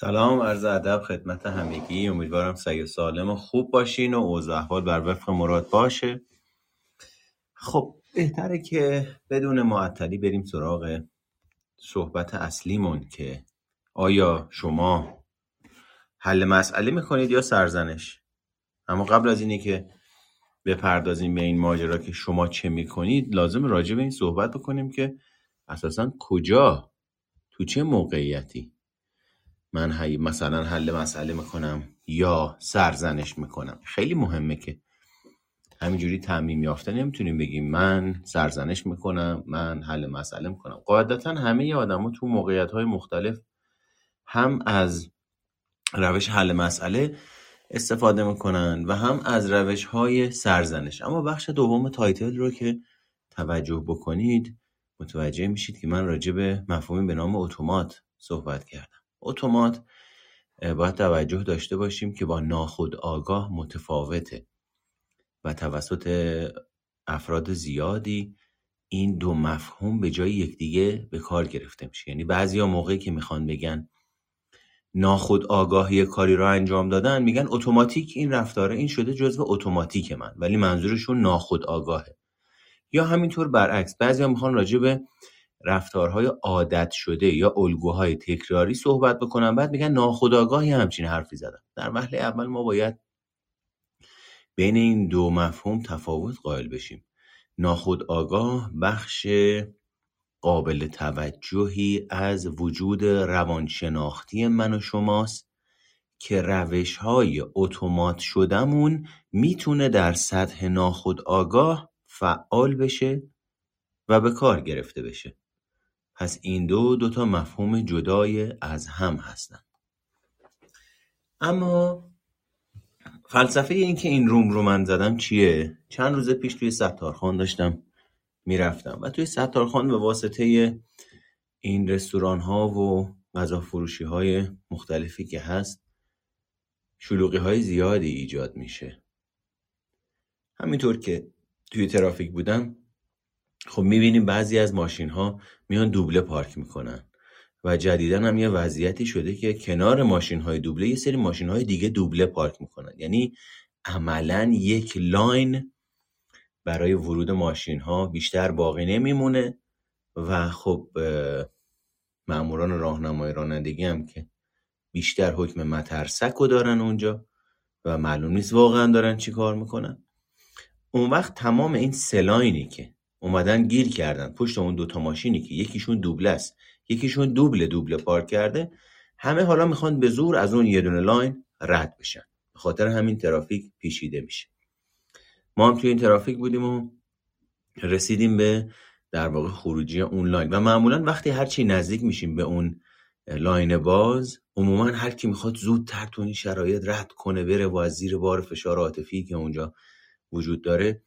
سلام عرض ادب خدمت همگی. امیدوارم سعی و سالم و خوب باشین و اوضاع احوال بر وفق مراد باشه. خب بهتره که بدون معطلی بریم سراغ صحبت اصلیمون که آیا شما حل مسئله می‌کنید یا سرزنش؟ اما قبل از اینه که بپردازیم به این ماجرا که شما چه می‌کنید لازم راجع به این صحبت بکنیم که اساسا کجا تو چه موقعیتی؟ من هی مثلا حل مسئله می‌کنم یا سرزنش می‌کنم. خیلی مهمه که همینجوری تعمیم یافته نمی‌تونیم بگیم من سرزنش می‌کنم من حل مسئله می‌کنم. قاعدتا همه آدما تو موقعیت های مختلف هم از روش حل مسئله استفاده می‌کنن و هم از روش های سرزنش. اما بخش دوم تایتل رو که توجه بکنید متوجه میشید که من راجع به مفهومی به نام اتومات صحبت کردم. اتومات باید توجه داشته باشیم که با ناخودآگاه متفاوته و توسط افراد زیادی این دو مفهوم به جای یکدیگه به کار گرفته میشه. یعنی بعضیا موقعی که می‌خوان بگن ناخودآگاه یه کاری را انجام دادن میگن اتوماتیک این رفتاره این شده جزو اتوماتیک من ولی منظورشون ناخودآگاهه یا همینطور برعکس بعضیا می‌خوان راجع به رفتارهای عادت شده یا الگوهای تکراری صحبت بکنن بعد میگن ناخودآگاهی همچین حرفی زدن در وهله اول ما باید بین این دو مفهوم تفاوت قائل بشیم. ناخودآگاه بخش قابل توجهی از وجود روانشناختی من و شماست که روش های اتومات شدمون می‌تونه در سطح ناخودآگاه فعال بشه و به کار گرفته بشه. پس این دو دو تا مفهوم جدای از هم هستند اما فلسفه این که این روم رو من زدم چیه؟ چند روز پیش توی ستارخان داشتم می‌رفتم و توی ستارخان به واسطه این رستوران ها و غذا فروشی های مختلفی که هست شلوغی های زیادی ایجاد میشه. همینطور که توی ترافیک بودم خب می‌بینیم بعضی از ماشین ها میان دوبله پارک می‌کنن و جدیدا هم یه وضعیتی شده که کنار ماشین های دوبله یه سری ماشین های دیگه دوبله پارک می‌کنن. یعنی عملا یک لاین برای ورود ماشین ها بیشتر باقی نمیمونه و خب ماموران راهنمایی رانندگی هم که بیشتر حکم مترسک رو دارن اونجا و معلوم نیست واقعا دارن چی کار می‌کنن. اون وقت تمام این سه لاینی که اومدن گیر کردن. پشت اون دوتا ماشینی که یکیشون دوبله است. یکیشون دوبله دوبله پارک کرده. همه حالا می‌خوان به زور از اون یه دونه لاین رد بشن. به خاطر همین ترافیک پیچیده میشه. ما هم توی این ترافیک بودیم و رسیدیم به در واقع خروجی اون لاین. و معمولا وقتی هرچی نزدیک میشیم به اون لاین باز عموما هر کی می‌خواد زودتر تو این شرایط رد کنه بره و از زیر بار فشار عاطفی که اونجا وجود داره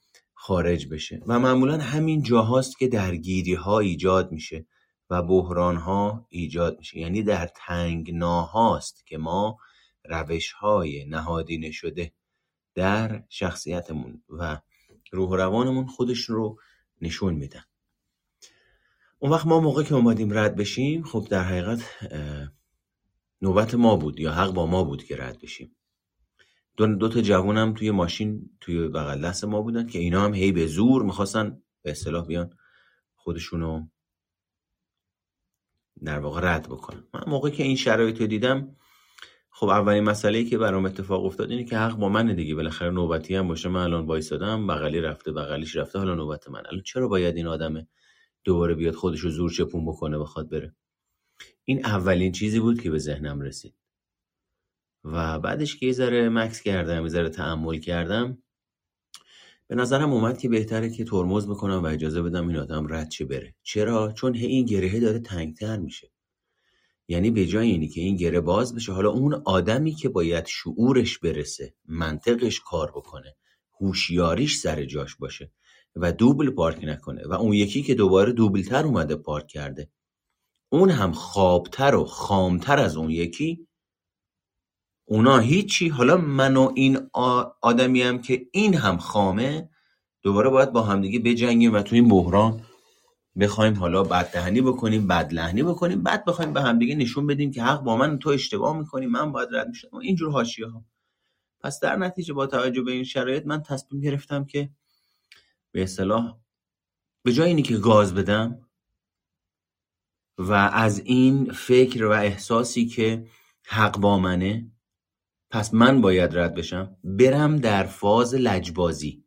خارج بشه. و معمولا همین جاهاست که درگیری ها ایجاد میشه و بحران ها ایجاد میشه. یعنی در تنگناهاست که ما روش های نهادینه شده در شخصیتمون و روح و روانمون خودش رو نشون میدن. اون وقت ما موقع که اومدیم رد بشیم خب در حقیقت نوبت ما بود یا حق با ما بود که رد بشیم. دو, دو تا جوونم توی ماشین توی بغل دست ما بودن که اینا هم هی به زور می‌خواستن به اصطلاح بیان خودشونو در واقع رد بکنن. من موقعی که این شرایط رو دیدم خب اولین مسئله که برام اتفاق افتاد اینه که حق با منه دیگه بالاخره نوبتی هم باشه. من الان وایسادم بغلی رفته بغلیش رفته حالا نوبت من. الان چرا باید این آدم دوباره بیاد خودشو زور چپون بکنه بخواد بره؟ این اولین چیزی بود که به ذهنم رسید. و بعدش که یه ذره مکس کردم یه ذره تعمل کردم به نظرم اومد که بهتره که ترمز بکنم و اجازه بدم این آدم رد چه بره. چرا؟ چون این گرهه داره تنگتر میشه. یعنی به جای اینی که این گره باز بشه حالا اون آدمی که باید شعورش برسه منطقش کار بکنه هوشیاریش سر جاش باشه و دوبل پارک نکنه و اون یکی که دوباره دوبلتر اومده پارک کرده اون هم خوابتر و خامتر از اون یکی اونا هیچی. حالا من و این آدمی هم که این هم خامه دوباره باید با همدیگه بجنگیم و تو این بحران بخوایم حالا بد دهنی بکنیم بد لحنی بکنیم. بعد بخوایم به همدیگه نشون بدیم که حق با من تو اشتباه می‌کنیم من باید رد میشم. اینجور حاشیه ها پس در نتیجه با توجه به این شرایط من تصمیم گرفتم که به اصطلاح به جای اینی که گاز بدم و از این فکر و احساسی که حق با منه پس من باید رد بشم؟ برم در فاز لجبازی.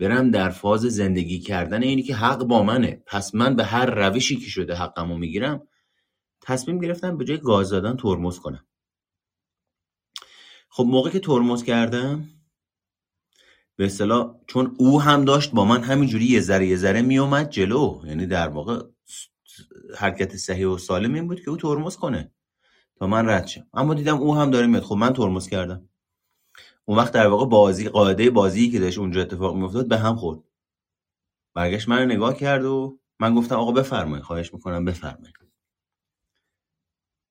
برم در فاز زندگی کردن اینی که حق با منه. پس من به هر روشی که شده حقمو می‌گیرم تصمیم گرفتم به جای گاز دادن ترمز کنم. خب موقع که ترمز کردم به اصطلاح چون او هم داشت با من همینجوری یه ذره یه ذره میومد جلو. یعنی در واقع حرکت صحیح و سالم این بود که او ترمز کنه. تا من رد شم. اما دیدم او هم داره میاد. خب من ترمز کردم. اون وقت در واقع بازی قاعده بازی که داشت اونجا اتفاق میافتاد به هم خورد. برگشت من نگاه کرد و من گفتم آقا بفرمایید. خواهش می‌کنم بفرمایید.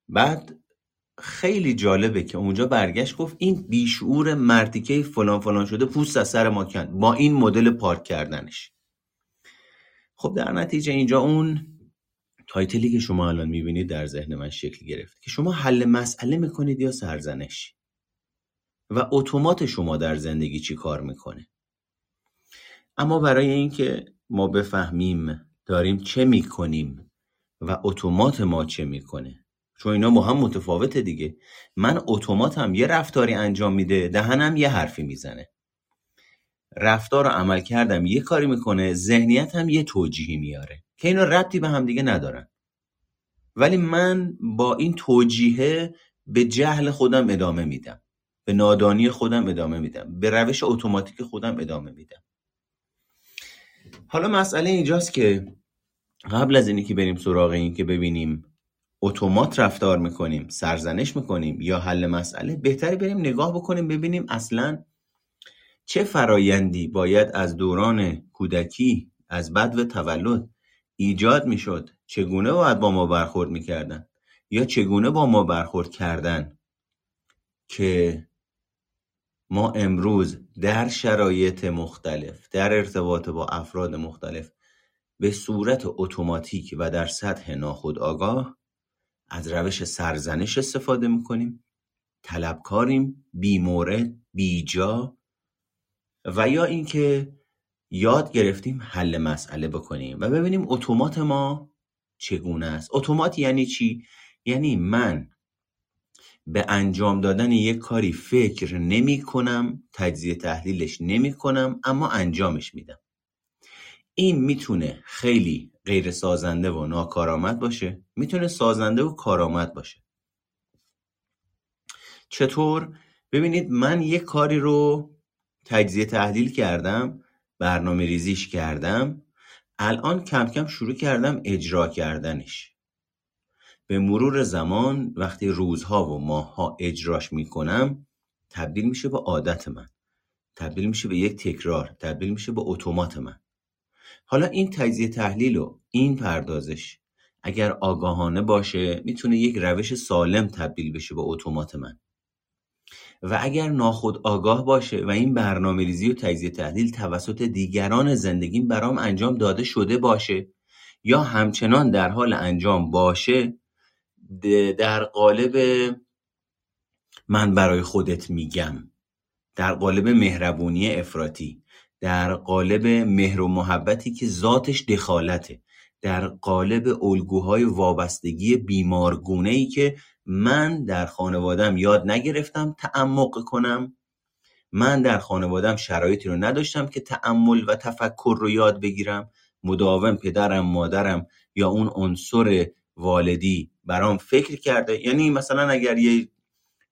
بعد خیلی جالبه که اونجا برگشت گفت این بیشعور مرتیکه فلان فلان شده پوست از سر ما کند. با این مدل پارک کردنش. خب در نتیجه اینجا اون تایتلی که شما الان می‌بینید در ذهن من شکل گرفت که شما حل مسئله می‌کنید یا سرزنش؟ و اتومات شما در زندگی چی کار می‌کنه؟ اما برای اینکه ما بفهمیم داریم چه می‌کنیم و اتومات ما چه می‌کنه چون اینا با هم متفاوته دیگه. من اتوماتم یه رفتاری انجام میده دهنم یه حرفی می‌زنه. رفتار و عمل کردم یه کاری می‌کنه ذهنیتم یه توجیهی میاره. که اینا ربطی به هم دیگه ندارن. ولی من با این توجیهه به جهل خودم ادامه میدم. به نادانی خودم ادامه میدم. به روش اتوماتیک خودم ادامه میدم. حالا مسئله اینجاست که قبل از اینی که بریم سراغ این که ببینیم اتومات رفتار می‌کنیم سرزنش می‌کنیم یا حل مسئله بهتری بریم نگاه بکنیم ببینیم اصلا چه فرایندی باید از دوران کودکی از بد و تولد ایجاد می‌شد چگونه باید با ما برخورد می‌کردن یا چگونه با ما برخورد کردن که ما امروز در شرایط مختلف در ارتباط با افراد مختلف به صورت اتوماتیک و در سطح ناخودآگاه از روش سرزنش استفاده می‌کنیم طلبکاریم بیمورد بیجا و یا اینکه یاد گرفتیم حل مسئله بکنیم و ببینیم اتومات ما چگونه است. اتومات یعنی چی؟ یعنی من به انجام دادن یک کاری فکر نمی کنم تجزیه تحلیلش نمی کنم اما انجامش میدم. این می‌تونه خیلی غیر سازنده و ناکارآمد باشه. می‌تونه سازنده و کارآمد باشه. چطور؟ ببینید من یک کاری رو تجزیه تحلیل کردم. برنامه ریزیش کردم الان کم کم شروع کردم اجرا کردنش. به مرور زمان وقتی روزها و ماهها اجراش می‌کنم تبدیل میشه به عادت من. تبدیل میشه به یک تکرار تبدیل میشه به اتومات من. حالا این تجزیه تحلیل و این پردازش اگر آگاهانه باشه می‌تونه یک روش سالم تبدیل بشه به اتومات من. و اگر ناخود آگاه باشه و این برنامه ریزی و تجزیه تحلیل توسط دیگران زندگیم برام انجام داده شده باشه یا همچنان در حال انجام باشه در قالب من برای خودت میگم در قالب مهربونی افراطی در قالب مهر و محبتی که ذاتش دخالته در قالب الگوهای وابستگی بیمارگونه ای که من در خانوادم یاد نگرفتم تعمق کنم. من در خانوادم شرایطی رو نداشتم که تعمل و تفکر رو یاد بگیرم. مداوم پدرم مادرم یا اون عنصر والدی برام فکر کرده. یعنی مثلا اگر یه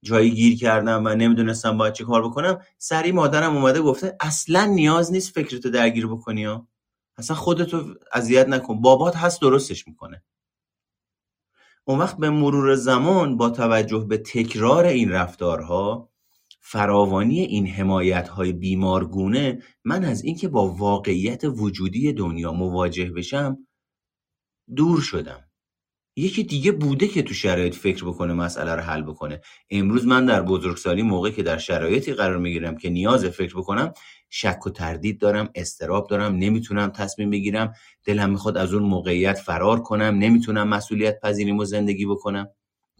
جایی گیر کردم و نمی‌دونستم باید چه کار بکنم سری مادرم اومده گفته اصلا نیاز نیست فکرتو درگیر بکنی ها. اصلا خودتو اذیت نکن. بابات هست درستش می‌کنه. اون وقت به مرور زمان با توجه به تکرار این رفتارها فراوانی این حمایت های بیمارگونه من از اینکه با واقعیت وجودی دنیا مواجه بشم دور شدم. یکی دیگه بوده که تو شرایط فکر بکنه مسئله رو حل بکنه. امروز من در بزرگسالی موقعی که در شرایطی قرار می‌گیرم که نیاز فکر بکنم شک و تردید دارم استراب دارم نمی‌تونم تصمیم بگیرم. دلم می‌خواد از اون موقعیت فرار کنم نمی‌تونم مسئولیت پذیریم و زندگی بکنم.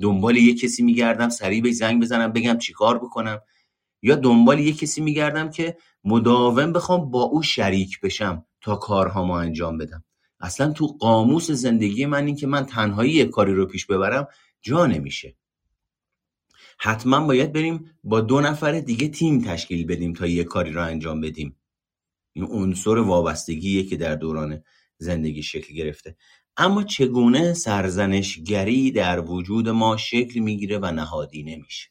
دنبال یه کسی میگردم سریع به زنگ بزنم بگم چیکار بکنم. یا دنبال یه کسی میگردم که مداوم بخوام با او شریک بشم تا کارهامو انجام بدم. اصلا تو قاموس زندگی من این که من تنهایی یه کاری رو پیش ببرم جا نمیشه. حتما باید بریم با دو نفر دیگه تیم تشکیل بدیم تا یه کاری رو انجام بدیم. این عنصر وابستگیه که در دوران زندگی شکل گرفته. اما چگونه سرزنشگری در وجود ما شکل می‌گیره و نهادی نمیشه؟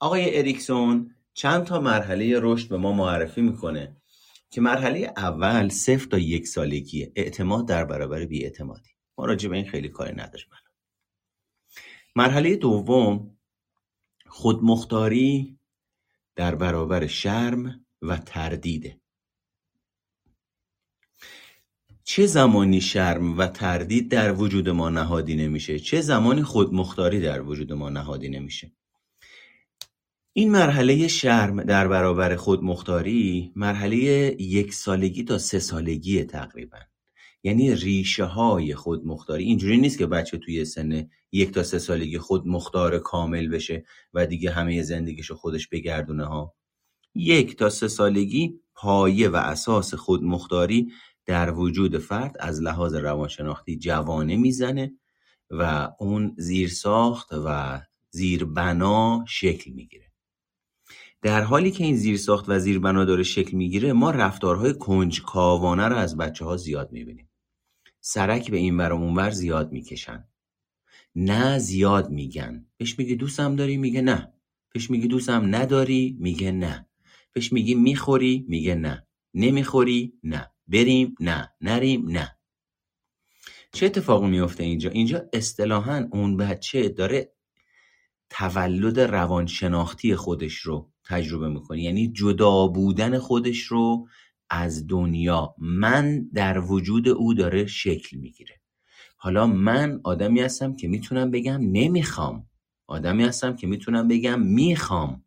آقای اریکسون چند تا مرحله رشد به ما معرفی می‌کنه که مرحله اول صفر تا یک سالگیه اعتماد در برابر بیاعتمادی. ما راجع به این خیلی کاری نداریم مرحله دوم خودمختاری در برابر شرم و تردیده چه زمانی شرم و تردید در وجود ما نهادی نمیشه؟ چه زمانی خودمختاری در وجود ما نهادی نمیشه؟ این مرحله شرم در برابر خودمختاری مرحله یک سالگی تا سه سالگی تقریبا. یعنی ریشه های خودمختاری. اینجوری نیست که بچه توی سن یک تا سه سالگی خودمختار کامل بشه و دیگه همه زندگیشو خودش بگردونه ها. یک تا سه سالگی پایه و اساس خودمختاری در وجود فرد از لحاظ روانشناختی جوانه می‌زنه و اون زیرساخت و زیربنا شکل می‌گیره. در حالی که این زیرساخت و زیربنا داره شکل می‌گیره ما رفتارهای کنجکاوانه رو از بچه ها زیاد می‌بینیم. سرک به این ور اونور زیاد می‌کشن. نه زیاد میگن. بهش میگه دوستم داری؟ میگه نه. بهش میگه دوستم نداری؟ میگه نه. بهش میگی می‌خوری؟ میگه نه. نمی‌خوری؟ نه. بریم؟ نه. نریم؟ نه. چه اتفاقی میفته اینجا؟ اینجا اصطلاحا اون بچه داره تولد روانشناختی خودش رو تجربه می‌کنه. یعنی جدا بودن خودش رو از دنیا. من در وجود او داره شکل می‌گیره. حالا من آدمی هستم که می‌تونم بگم نمی‌خوام. آدمی هستم که می‌تونم بگم می‌خوام.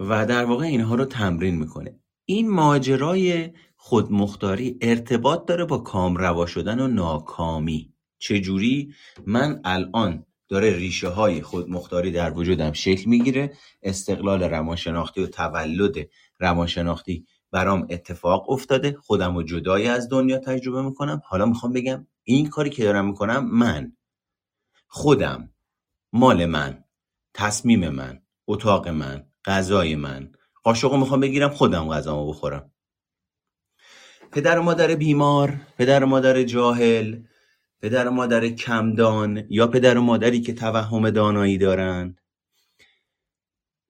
و در واقع اینها رو تمرین می‌کنه. این ماجرای خودمختاری ارتباط داره با کامروا شدن و ناکامی. چجوری؟ من الان داره ریشه های خودمختاری در وجودم شکل می‌گیره. استقلال روانشناختی و تولد روانشناختی برام اتفاق افتاده. خودم رو جدای از دنیا تجربه می‌کنم. حالا می‌خوام بگم این کاری که دارم می‌کنم من. خودم مال من تصمیم من اتاق من غذای من. قاشق رو می‌خوام بگیرم خودم غذامو بخورم. پدر و مادر بیمار پدر و مادر جاهل پدر و مادر کمدان یا پدر و مادری که توهم دانایی دارند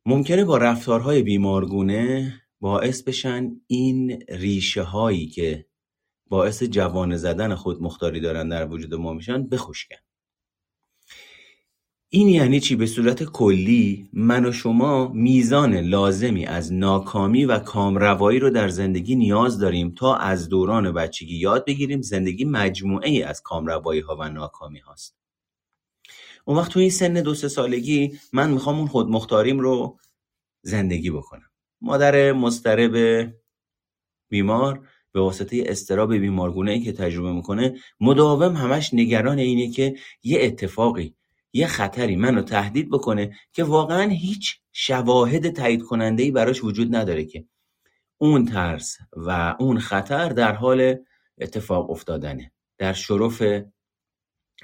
ممکنه با رفتارهای بیمارگونه باعث بشن این ریشه هایی که باعث جوانه زدن خود مختاری دارن در وجود ما میشن بخشکن. این یعنی چی؟ به صورت کلی من و شما میزان لازمی از ناکامی و کامروایی رو در زندگی نیاز داریم تا از دوران بچگی یاد بگیریم زندگی مجموعه ای از کامروایی ها و ناکامی هاست اون وقت تو این سن دو سه سالگی من می‌خوام اون خودمختاریم رو زندگی بکنم. مادر مسترب بیمار به واسطه استراب بیمارگونه ای که تجربه می‌کنه مداوم همش نگران اینه که یه اتفاقی یه خطری منو تهدید بکنه که واقعا هیچ شواهد تایید کننده ای براش وجود نداره که اون ترس و اون خطر در حال اتفاق افتادنه در شرف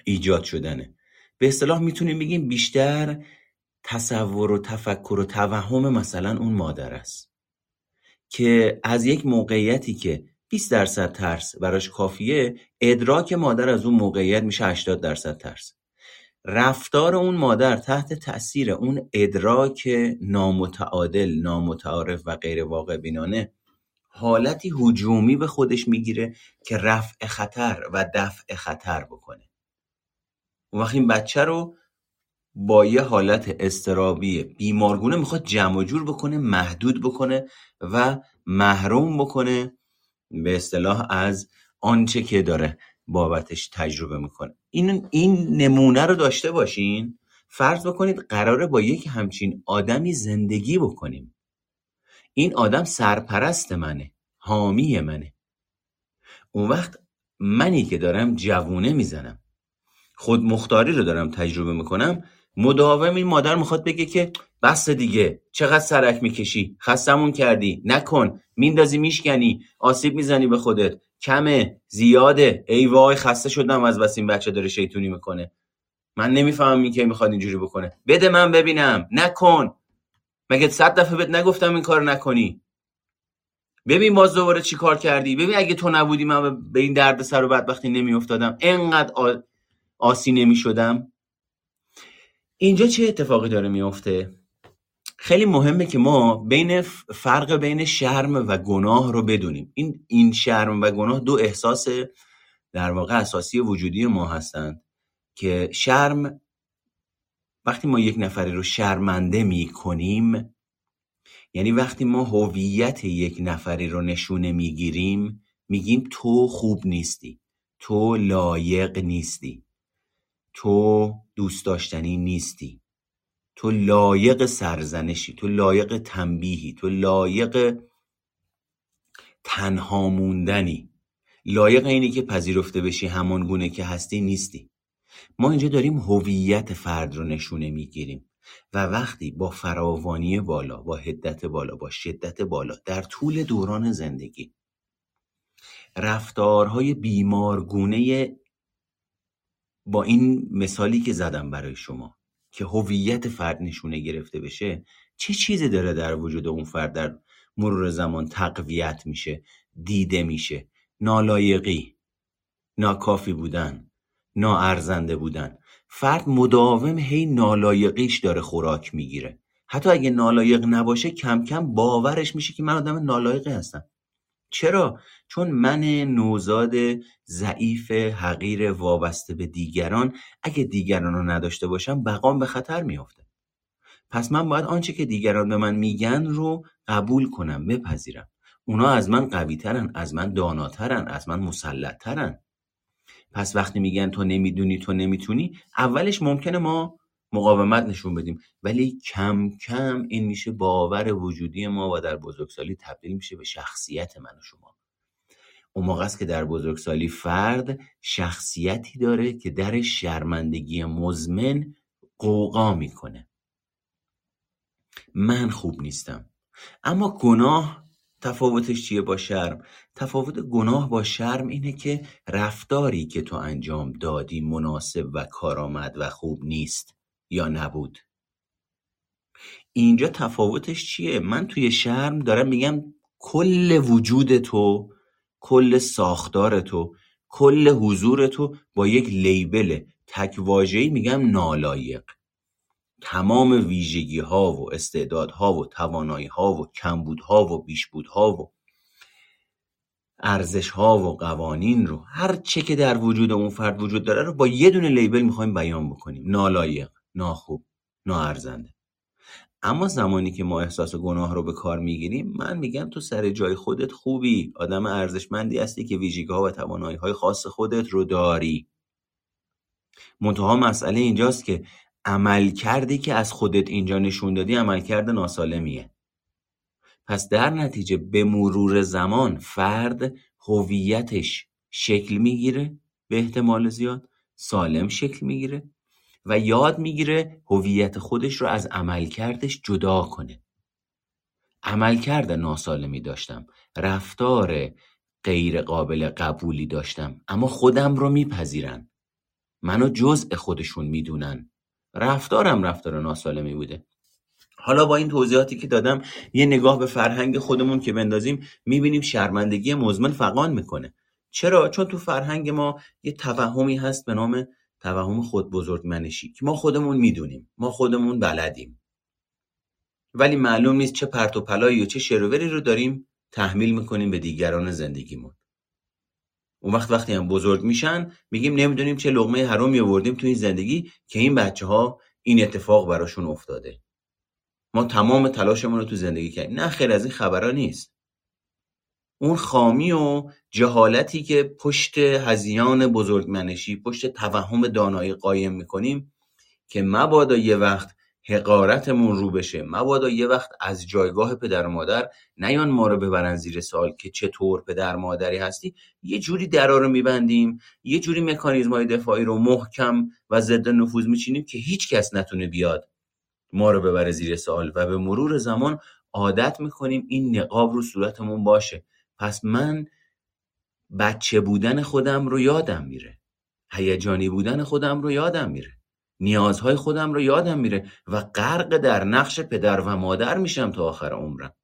ایجاد شدنه. به اصطلاح می‌تونیم بگیم بیشتر تصور و تفکر و توهم مثلا اون مادر است. که از یک موقعیتی که 20 درصد ترس براش کافیه ادراک مادر از اون موقعیت میشه 80 درصد ترس. رفتار اون مادر تحت تاثیر اون ادراک نامتعادل نامتعارف و غیر واقع بینانه حالتی هجومی به خودش می‌گیره که رفع خطر و دفع خطر بکنه. اون وقت این بچه رو با یه حالت استرابی بیمارگونه می‌خواد جمع جور بکنه محدود بکنه و محروم بکنه. به اصطلاح از آنچه که داره بابتش تجربه می‌کنه. این این نمونه رو داشته باشین. فرض بکنید قراره با یک همچین آدمی زندگی بکنیم. این آدم سرپرست منه حامی منه. اون وقت منی که دارم جوونه می‌زنم. خود مختاری رو دارم تجربه می‌کنم. مداوم این مادر می‌خواد بگه که بس دیگه چقدر سرک می‌کشی؟ خستمون کردی نکن میندازی میشکنی آسیب می‌زنی به خودت. کمه زیاده. ای وای خسته شدم از بس این بچه داره شیطونی می‌کنه. من نمی‌فهمم این که می‌خواد اینجوری بکنه. بده من ببینم. نکن. مگه صد دفعه بهت نگفتم این کار نکنی؟ ببین باز دوباره چی کار کردی. ببین اگه تو نبودی من به این درد سر و بدبختی نمیافتادم. انقدر آ... آسی نمی‌شدم. اینجا چه اتفاقی داره میفته خیلی مهمه که ما بین فرق بین شرم و گناه رو بدونیم. این این شرم و گناه دو احساس در واقع اساسی وجودی ما هستند که شرم وقتی ما یک نفری رو شرمنده می کنیم یعنی وقتی ما هویت یک نفری رو نشونه می‌گیریم میگیم تو خوب نیستی تو لایق نیستی تو دوست داشتنی نیستی. تو لایق سرزنشی تو لایق تنبیهی تو لایق تنها موندنی. لایق اینی که پذیرفته بشی همان گونه که هستی نیستی. ما اینجا داریم هویت فرد رو نشونه می‌گیریم و وقتی با فراوانی بالا با هدت بالا با شدت بالا در طول دوران زندگی رفتارهای بیمارگونه با این مثالی که زدم برای شما که هویت فرد نشونه گرفته بشه چه چیزی داره در وجود اون فرد در مرور زمان تقویت میشه دیده میشه؟ نالایقی ناکافی بودن ناارزنده بودن. فرد مداوم هی نالایقیش داره خوراک می‌گیره. حتی اگه نالایق نباشه کم کم باورش میشه که من آدم نالایقی هستم. چرا؟ چون من نوزاد ضعیف حقیر وابسته به دیگران اگه دیگران رو نداشته باشم بقام به خطر میافته پس من باید آنچه که دیگران به من میگن رو قبول کنم بپذیرم. اونا از من قویترن از من داناترن از من مسلطترن. پس وقتی میگن تو نمی‌دونی تو نمی‌تونی اولش ممکنه ما مقاومت نشون بدیم. ولی کم کم این میشه باور وجودی ما و در بزرگسالی تبدیل میشه به شخصیت من و شما. اون موقع است که در بزرگسالی فرد شخصیتی داره که در شرمندگی مزمن قوقا می‌کنه. من خوب نیستم. اما گناه تفاوتش چیه با شرم؟ تفاوت گناه با شرم اینه که رفتاری که تو انجام دادی مناسب و کارآمد و خوب نیست. یا نبود؟ اینجا تفاوتش چیه؟ من توی شرم دارم میگم کل وجود تو کل ساختار تو کل حضور تو با یک لیبل تک واژه‌ای میگم نالایق. تمام ویژگی ها و استعدادها و توانایی ها و کمبودها و بیشبودها و ارزش ها و قوانین رو هر چه که در وجود اون فرد وجود داره رو با یه دونه لیبل می‌خوایم بیان بکنیم. نالایق. ناخوب ناارزنده. اما زمانی که ما احساس گناه رو به کار می‌گیریم من میگم تو سر جای خودت خوبی. آدم ارزشمندی هستی که ویژگی ها و توانایی های خاص خودت رو داری. منتها مسئله اینجاست که عمل کردی که از خودت اینجا نشون دادی عملکرد ناسالمیه. پس در نتیجه به مرور زمان فرد هویتش شکل می‌گیره به احتمال زیاد سالم شکل می‌گیره. و یاد می‌گیره هویت خودش رو از عملکردش جدا کنه. عملکرد ناسالمی داشتم. رفتار غیر قابل قبولی داشتم. اما خودم رو میپذیرن. منو جزء خودشون می‌دونن. رفتارم رفتار ناسالمی بوده. حالا با این توضیحاتی که دادم یه نگاه به فرهنگ خودمون که بندازیم می‌بینیم شرمندگی مزمن فقان می‌کنه. چرا؟ چون تو فرهنگ ما یه توهمی هست به نام توهم خود بزرگ منشی که ما خودمون می‌دونیم. ما خودمون بلدیم. ولی معلوم نیست چه پرت و پلایی و چه شروری رو داریم تحمیل می‌کنیم به دیگران زندگیمون. اون وقت وقتی هم بزرگ میشن میگیم نمی‌دونیم چه لغمه حرامی آوردیم تو این زندگی که این بچه ها این اتفاق براشون افتاده. ما تمام تلاشمون رو تو زندگی کردیم. نه خیر از این خبرها نیست. اون خامی و جهالتی که پشت هزیان بزرگمنشی پشت توهم دانایی قایم می‌کنیم که مبادا یه وقت حقارتمون رو بشه. مبادا یه وقت از جایگاه پدر و مادر نیان ما رو ببرن زیر سال که چطور پدر مادری هستی یه جوری درا رو میبندیم یه جوری مکانیزم های دفاعی رو محکم و ضد نفوذ میچینیم که هیچ کس نتونه بیاد ما رو ببره زیر سال و به مرور زمان عادت می‌کنیم این نقاب رو صورتمون باشه. پس من بچه بودن خودم رو یادم میره. هیجانی بودن خودم رو یادم میره. نیازهای خودم رو یادم میره و غرق در نقش پدر و مادر میشم تا آخر عمرم.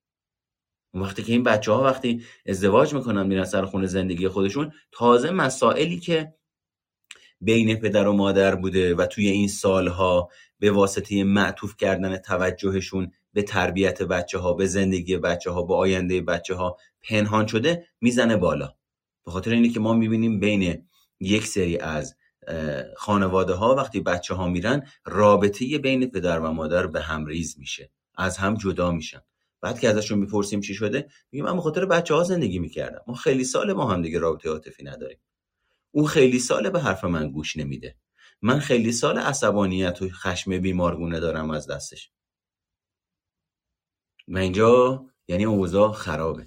وقتی که این بچه ها وقتی ازدواج می‌کنن میرن سر خونه زندگی خودشون تازه مسائلی که بین پدر و مادر بوده و توی این سالها به واسطه معطوف کردن توجهشون به تربیت بچه ها به زندگی بچه ها به آینده بچه ها پنهان شده می‌زنه بالا. به خاطر اینه که ما می‌بینیم بین یک سری از خانواده ها وقتی بچه ها میرن رابطه بین پدر و مادر به هم ریز میشه. از هم جدا میشن. بعد که ازشون می‌پرسیم چی شده میگیم من به خاطر بچه ها زندگی می‌کردم. ما خیلی سال ما هم دیگه رابطه عاطفی نداریم. اون خیلی سال به حرف من گوش نمیده. من خیلی سال عصبانیت و خشم بیمارگونه دارم از دستش. و اینجا یعنی اوضاع خرابه.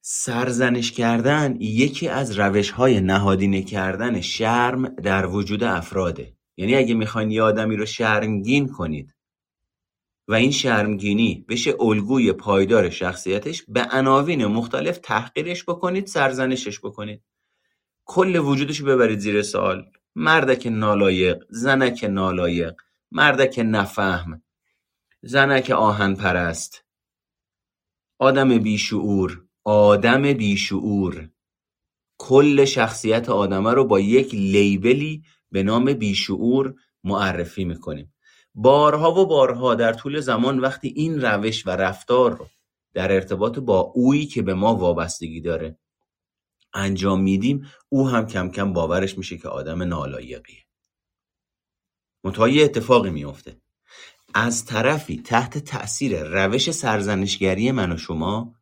سرزنش کردن یکی از روش های نهادینه کردن شرم در وجود افراده. یعنی اگه می‌خواین یه آدمی رو شرمگین کنید و این شرمگینی بشه الگوی پایدار شخصیتش به عناوین مختلف تحقیرش بکنید سرزنشش بکنید. کل وجودش ببرید زیر سال مردک نالایق زنک نالایق مردک نفهم. زنک آهن پرست. آدم بیشعور آدم بیشعور کل شخصیت آدمه رو با یک لیبلی به نام بیشعور معرفی می‌کنیم. بارها و بارها در طول زمان وقتی این روش و رفتار رو در ارتباط با اویی که به ما وابستگی داره انجام میدیم او هم کم کم باورش میشه که آدم نالایقیه. منتها یه اتفاقی میافته. از طرفی تحت تأثیر روش سرزنشگری من و شما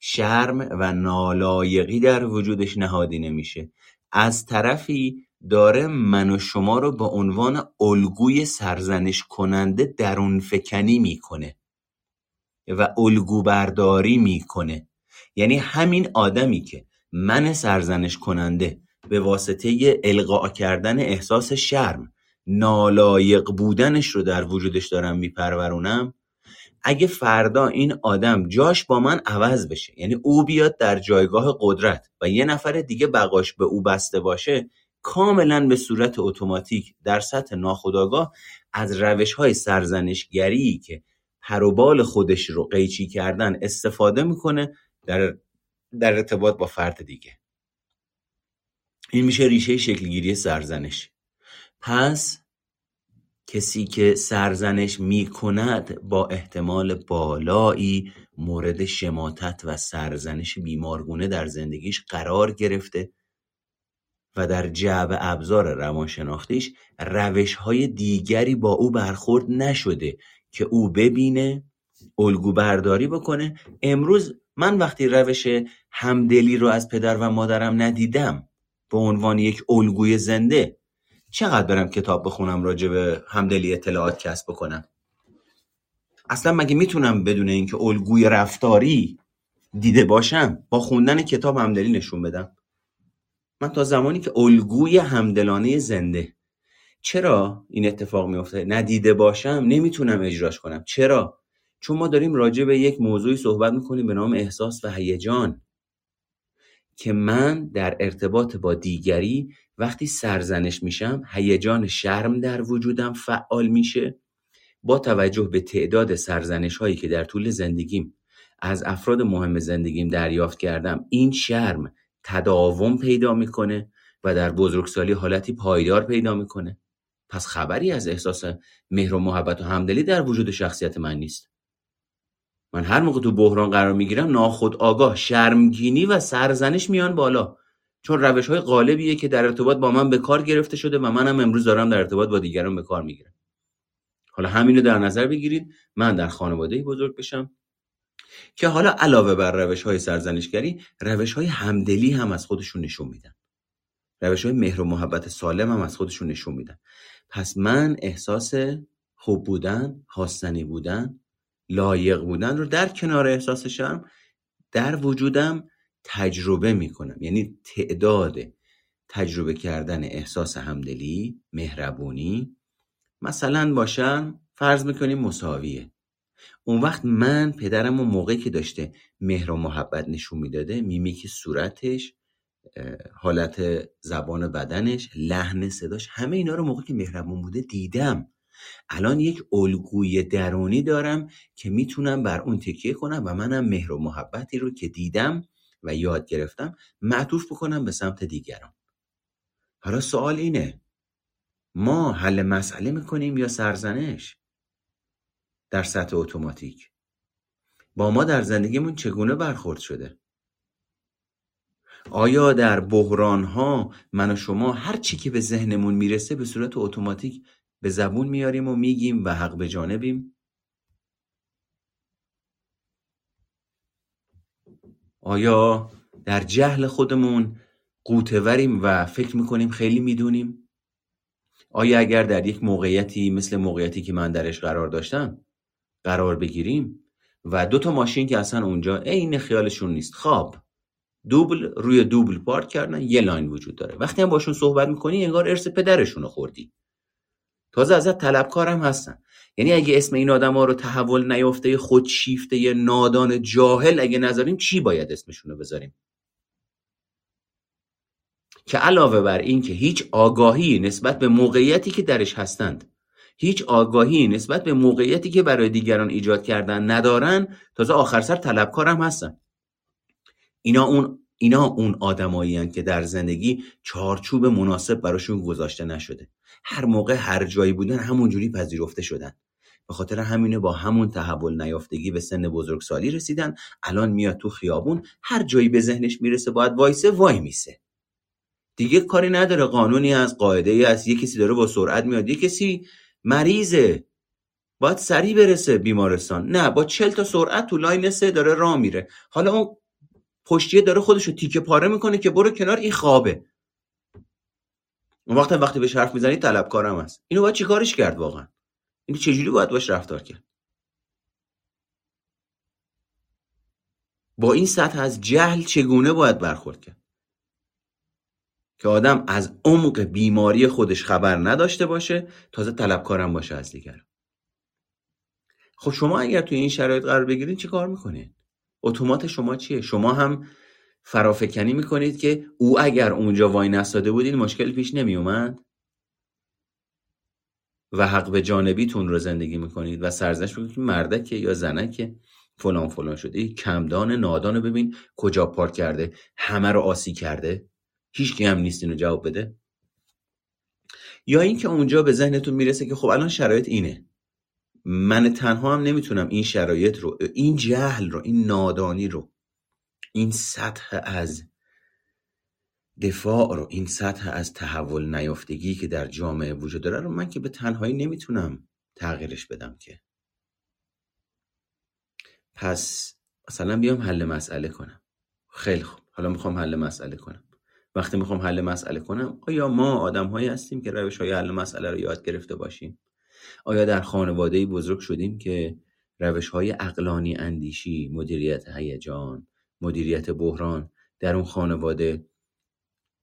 شرم و نالایقی در وجودش نهادینه میشه از طرفی داره من و شما رو به عنوان الگوی سرزنش کننده درون فکنی می‌کنه و الگو برداری می‌کنه. یعنی همین آدمی که من سرزنش کننده به واسطه القاء کردن احساس شرم نالایق بودنش رو در وجودش دارم میپرورونم اگه فردا این آدم جاش با من عوض بشه یعنی او بیاد در جایگاه قدرت و یه نفر دیگه بقاش به او بسته باشه کاملا به صورت اتوماتیک در سطح ناخودآگاه از روش های سرزنشگری که پروبال خودش رو قیچی کردن استفاده می‌کنه در, در ارتباط با فرد دیگه. این میشه ریشه شکلگیری سرزنش. پس کسی که سرزنش می‌کند با احتمال بالایی مورد شماتت و سرزنش بیمارگونه در زندگیش قرار گرفته و در جعب ابزار روانشناختیش روش های دیگری با او برخورد نشده که او ببینه الگو برداری بکنه. امروز من وقتی روش همدلی رو از پدر و مادرم ندیدم به عنوان یک الگوی زنده چقدر برم کتاب بخونم راجع به همدلی اطلاعات کسب بکنم؟ اصلا مگه می‌تونم بدون اینکه الگوی رفتاری دیده باشم با خوندن کتاب همدلی نشون بدم؟ من تا زمانی که الگوی همدلانه زنده. چرا این اتفاق میفته ندیده باشم نمی‌تونم اجراش کنم. چرا؟ چون ما داریم راجع به یک موضوعی صحبت می‌کنیم به نام احساس و هیجان. که من در ارتباط با دیگری وقتی سرزنش میشم هیجان شرم در وجودم فعال میشه با توجه به تعداد سرزنش هایی که در طول زندگیم از افراد مهم زندگیم دریافت کردم این شرم تداوم پیدا می‌کنه و در بزرگسالی حالتی پایدار پیدا می‌کنه. پس خبری از احساس مهر و محبت و همدلی در وجود شخصیت من نیست. من هر موقع تو بحران قرار می‌گیرم ناخود آگاه شرمگینی و سرزنش میان بالا. چون روش های غالبیه که در ارتباط با من به کار گرفته شده و منم امروز دارم در ارتباط با دیگران به کار می‌گیرم. حالا همینو در نظر بگیرید. من در خانواده بزرگ بشم که حالا علاوه بر روش های سرزنشگری روش های همدلی هم از خودشون نشون میدن. روش های مهر و محبت سالم هم از خودشون نشون میدن. پس من احساس خوب بودن خواستنی بودن لایق بودن رو در کنار احساس شرم در وجودم تجربه می‌کنم. یعنی تعداد تجربه کردن احساس همدلی مهربونی مثلا باشم فرض می‌کنیم مساویه. اون وقت من پدرم اون موقعی که داشته مهر و محبت نشون می‌داده میمیک صورتش حالت زبان بدنش لحن صداش همه اینا رو موقعی که مهربون بوده دیدم. الان یک الگوی درونی دارم که می‌تونم بر اون تکیه کنم و منم مهر و محبتی رو که دیدم و یاد گرفتم معطوف بکنم به سمت دیگران. حالا سوال اینه ما حل مسئله می‌کنیم یا سرزنش در سطح اتوماتیک؟ با ما در زندگیمون چگونه برخورد شده؟ آیا در بحران ها من و شما هر چی که به ذهنمون می‌رسه به صورت اتوماتیک به زبون میاریم و میگیم و حق به جانبیم. آیا در جهل خودمون قوتوریم و فکر می‌کنیم خیلی می‌دونیم؟ آیا اگر در یک موقعیتی مثل موقعیتی که من درش قرار داشتم قرار بگیریم و دو تا ماشین که اصلا اونجا عین خیالشون نیست خواب دوبل روی دوبل پارک کردن یه لاین وجود داره. وقتی هم باشون صحبت می‌کنی انگار ارث پدرشون خوردی. تازه ازت طلبکارم هستن یعنی اگه اسم این آدم ها رو تحول نیافته خودشیفته نادان جاهل اگه نذاریم چی باید اسمشون رو بذاریم؟ که علاوه بر این که هیچ آگاهی نسبت به موقعیتی که درش هستند هیچ آگاهی نسبت به موقعیتی که برای دیگران ایجاد کردن ندارن تازه آخر سر طلبکارم هستن. اینا اون اینا اون آدمایی که در زندگی چارچوب مناسب براشون گذاشته نشده. هر موقع هر جایی بودن همونجوری پذیرفته شدن. به خاطر همینه با همون تحول نیافتگی به سن بزرگسالی رسیدن الان میاد تو خیابون هر جایی به ذهنش می‌رسه باید وایسه وای میسه. دیگه کاری نداره قانونی از قاعده ای از یه کسی داره با سرعت میاد یه کسی مریضه. باید سریع برسه بیمارستان. نه با چل تا سرعت تو لاین سه داره راه میره. حالا اون پشتیه داره خودش رو تیکه پاره می‌کنه که برو کنار این خوابه. اون وقت وقتی بهش حرف می‌زنی طلبکارم هست. اینو باید چیکارش کرد واقعا؟ اینو چجوری باید باش رفتار کرد؟ با این سطح از جهل چگونه باید برخورد کرد؟ که آدم از عمق بیماری خودش خبر نداشته باشه تازه طلبکارم باشه از دیگر. خب شما اگر توی این شرایط قرار بگیرید چی کار می‌کنید اتومات شما چیه؟ شما هم فرافکنی می‌کنید که او اگر اونجا وای نستاده بود این مشکل پیش نمیومد و حق به جانبیتون رو زندگی می‌کنید و سرزنش می‌کنید که مردکه یا زنکه. فلان فلان شده. کمدان نادان ببین کجا پارک کرده. همه رو آسی کرده. هیچ هم نیست اینو جواب بده. یا اینکه اونجا به ذهنتون می‌رسه که خب الان شرایط اینه. من تنها هم نمی‌تونم این شرایط رو این جهل رو این نادانی رو این سطح از دفاع رو این سطح از تحول نیافتگی که در جامعه وجود داره رو من که به تنهایی نمی‌تونم تغییرش بدم که. پس مثلا بیام حل مسئله کنم. خیلی خوب. حالا می‌خوام حل مسئله کنم. وقتی می‌خوام حل مسئله کنم آیا ما آدم هایی هستیم که روش های حل مسئله رو یاد گرفته باشیم؟ آیا در خانواده بزرگ شدیم که روش های اقلانی اندیشی مدیریت هیجان مدیریت بحران در اون خانواده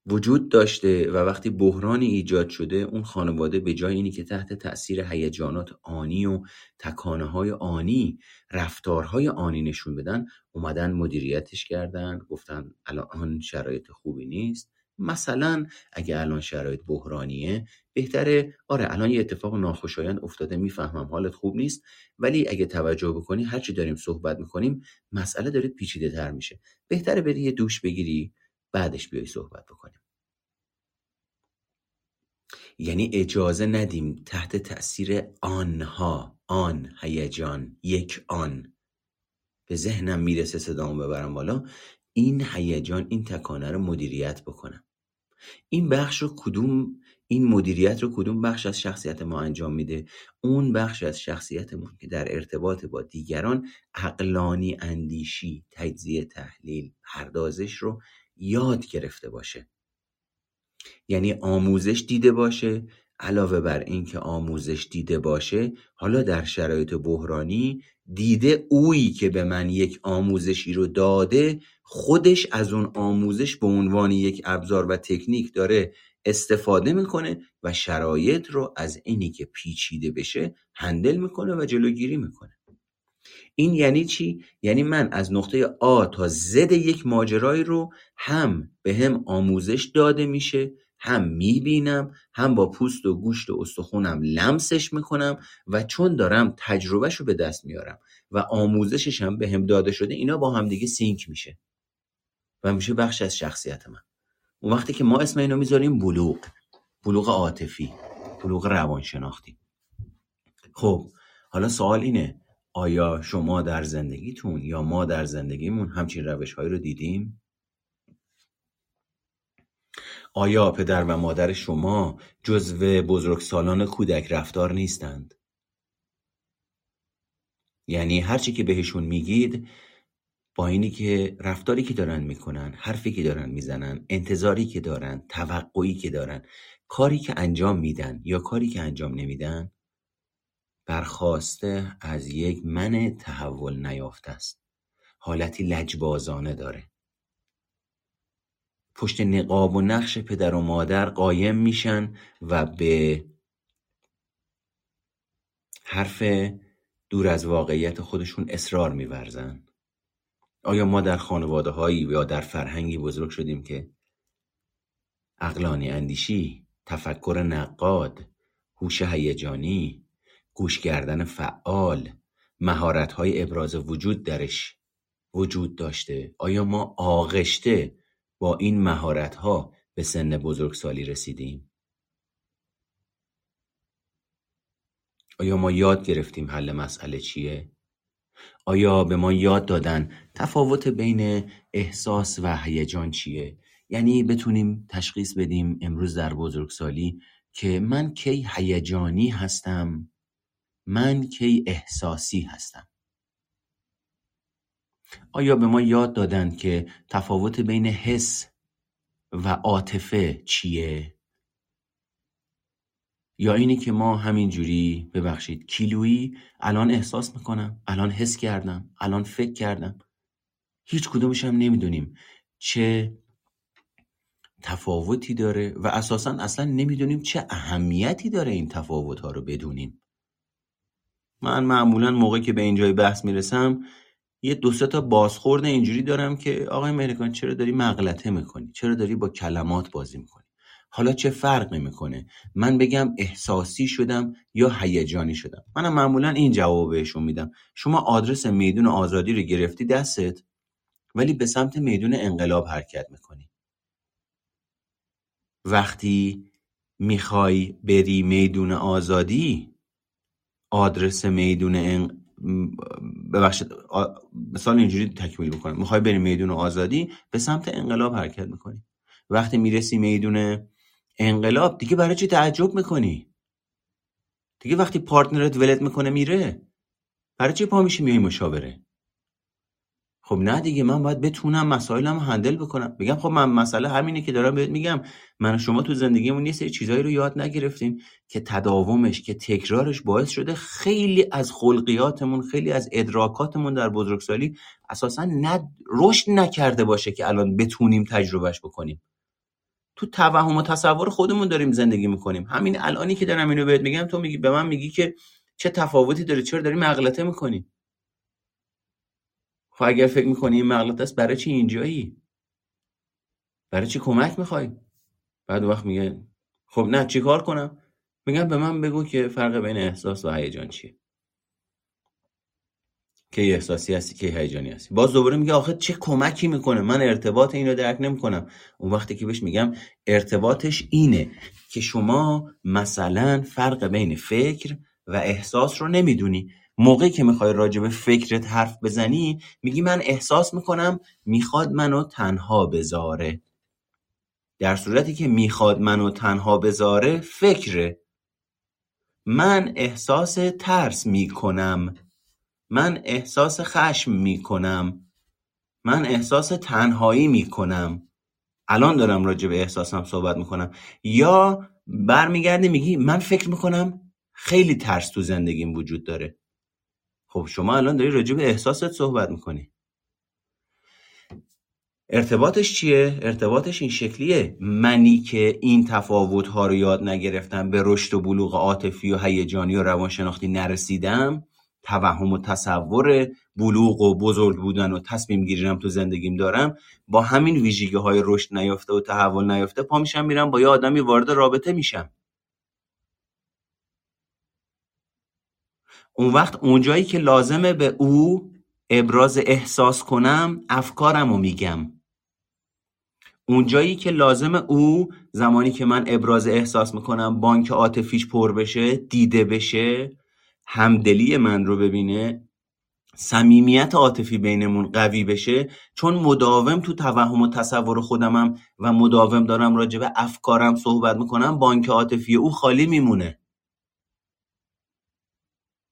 وجود داشته و وقتی بحرانی ایجاد شده اون خانواده به جای اینی که تحت تاثیر هیجانات آنی و تکانه های آنی رفتارهای آنی نشون بدن اومدن مدیریتش کردن گفتن الان شرایط خوبی نیست. مثلا اگه الان شرایط بحرانیه بهتره آره الان یه اتفاق ناخوشایند افتاده می‌فهمم حالت خوب نیست ولی اگه توجه بکنی هرچی داریم صحبت می‌کنیم مسئله داره پیچیده تر میشه. بهتره بری یه دوش بگیری بعدش بیای صحبت بکنیم. یعنی اجازه ندیم تحت تاثیر آنها آن هیجان یک آن. به ذهنم می‌رسه صدامو ببرم بالا. این هیجان این تکانه رو مدیریت بکنم. این بخش رو کدوم این مدیریت رو کدوم بخش از شخصیت ما انجام میده؟ اون بخش از شخصیتمون که در ارتباط با دیگران عقلانی اندیشی تجزیه تحلیل پردازش رو یاد گرفته باشه. یعنی آموزش دیده باشه علاوه بر اینکه آموزش دیده باشه حالا در شرایط بحرانی دیده اویی که به من یک آموزشی رو داده خودش از اون آموزش به عنوان یک ابزار و تکنیک داره استفاده می‌کنه و شرایط رو از اینی که پیچیده بشه هندل می‌کنه و جلوگیری می‌کنه این یعنی چی؟ یعنی من از نقطه آ تا زد یک ماجرایی رو هم به هم آموزش داده میشه هم می‌بینم هم با پوست و گوشت و استخونم لمسش می‌کنم و چون دارم تجربهش رو به دست میارم و آموزشش هم به هم داده شده اینا با هم دیگه سینک میشه. و میشه بخش از شخصیت من. اون وقتی که ما اسم اینو می‌ذاریم بلوغ. بلوغ عاطفی. بلوغ روانشناختی. خب حالا سوال اینه آیا شما در زندگیتون یا ما در زندگیمون همچین روش رو دیدیم؟ آیا پدر و مادر شما جزو بزرگسالان کودک رفتار نیستند؟ یعنی هرچی که بهشون میگید با اینی که رفتاری که دارن می‌کنن حرفی که دارن می‌زنن انتظاری که دارن توقعی که دارن کاری که انجام میدن یا کاری که انجام نمیدن برخواسته از یک من تحول نیافته است حالتی لجبازانه داره پشت نقاب و نقش پدر و مادر قایم میشن و به حرف دور از واقعیت خودشون اصرار میورزن. آیا ما در خانواده هایی یا در فرهنگی بزرگ شدیم که اقلانی اندیشی تفکر نقاد هوش هیجانی گوش کردن فعال مهارت های ابراز وجود درش وجود داشته؟ آیا ما آغشته با این مهارت ها به سن بزرگسالی رسیدیم. آیا ما یاد گرفتیم حل مسئله چیه؟ آیا به ما یاد دادن تفاوت بین احساس و هیجان چیه؟ یعنی بتونیم تشخیص بدیم امروز در بزرگسالی که من کی هیجانی هستم من کی احساسی هستم. آیا به ما یاد دادند که تفاوت بین حس و عاطفه چیه؟ یا اینی که ما همینجوری ببخشید کیلویی الان احساس می‌کنم الان حس کردم الان فکر کردم. هیچ کدومش هم نمی‌دونیم چه تفاوتی داره و اساسا اصلا نمی‌دونیم چه اهمیتی داره این تفاوت ها رو بدونیم. من معمولا موقع که به اینجای بحث می‌رسم یه دو سه تا بازخورد اینجوری دارم که آقای امریکان چرا داری مغلطه می‌کنی؟ چرا داری با کلمات بازی می‌کنی؟ حالا چه فرقی می‌کنه؟ من بگم احساسی شدم یا هیجانی شدم؟ منم معمولا این جواب بهشون میدم. شما آدرس میدون آزادی رو گرفتی دستت ولی به سمت میدون انقلاب حرکت می‌کنی. وقتی می‌خوای بری میدون آزادی آدرس میدون. ببخشید مثال اینجوری تکمیل بکنم. می‌خوای بری میدون آزادی به سمت انقلاب حرکت می‌کنی. وقتی می‌رسی میدون انقلاب دیگه برای چی تعجب می‌کنی؟ دیگه وقتی پارتنرت ولت می‌کنه میره. برای چی پا میشی میای مشاوره؟ خب نه دیگه من باید بتونم مسائلم رو هندل بکنم. بگم خب من مسئله همینه که دارم بهت میگم. من شما تو زندگیمون یه سری چیزایی رو یاد نگرفتیم که تداومش که تکرارش باعث شده خیلی از خلقیاتمون خیلی از ادراکاتمون در بزرگسالی اساسا نه رشد نکرده باشه که الان بتونیم تجربهش بکنیم. تو توهم و تصور خودمون داریم زندگی می‌کنیم. همین الانی که دارم اینو بهت میگم تو میگی به من میگی که چه تفاوتی داره چرا داری مغلطه می‌کنی؟ خب اگر فکر می‌کنی این مغلطه است برای چی اینجایی؟ برای چی کمک می‌خوای؟ بعد وقت میگه خب نه چیکار کنم؟ میگم به من بگو که فرق بین احساس و هیجان چیه. که احساسی هستی که هیجانی هستی. باز دوباره میگه آخه چه کمکی می‌کنه؟ من ارتباط اینو درک نمی‌کنم. اون وقتی که بهش میگم ارتباطش اینه که شما مثلا فرق بین فکر و احساس رو نمی‌دونی. موقعی که می‌خوای راجع به فکرت حرف بزنی میگی من احساس می‌کنم می‌خواد منو تنها بذاره. در صورتی که می‌خواد منو تنها بذاره فکره. من احساس ترس می‌کنم. من احساس خشم می‌کنم. من احساس تنهایی می‌کنم. الان دارم راجع به احساسم صحبت می‌کنم. یا برمیگردی میگی من فکر می‌کنم خیلی ترس تو زندگیم وجود داره. خب شما الان داری راجع به احساست صحبت می‌کنی. ارتباطش چیه؟ ارتباطش این شکلیه. منی که این تفاوت ها رو یاد نگرفتم به رشد و بلوغ عاطفی و هیجانی و روانشناختی نرسیدم توهم و تصور بلوغ و بزرگ بودن و تصمیم گیریم تو زندگیم دارم با همین ویژگی های رشد نیافته و تحول نیافته پا میشم میرم با یه آدمی وارد رابطه میشم. اون وقت اونجایی که لازمه به او ابراز احساس کنم افکارم رو میگم. اونجایی که لازم او زمانی که من ابراز احساس می‌کنم بانک عاطفیش پر بشه دیده بشه همدلی من رو ببینه صمیمیت عاطفی بینمون قوی بشه چون مداوم تو توهم و تصور خودمم و مداوم دارم راجع به افکارم صحبت می‌کنم بانک عاطفی او خالی میمونه.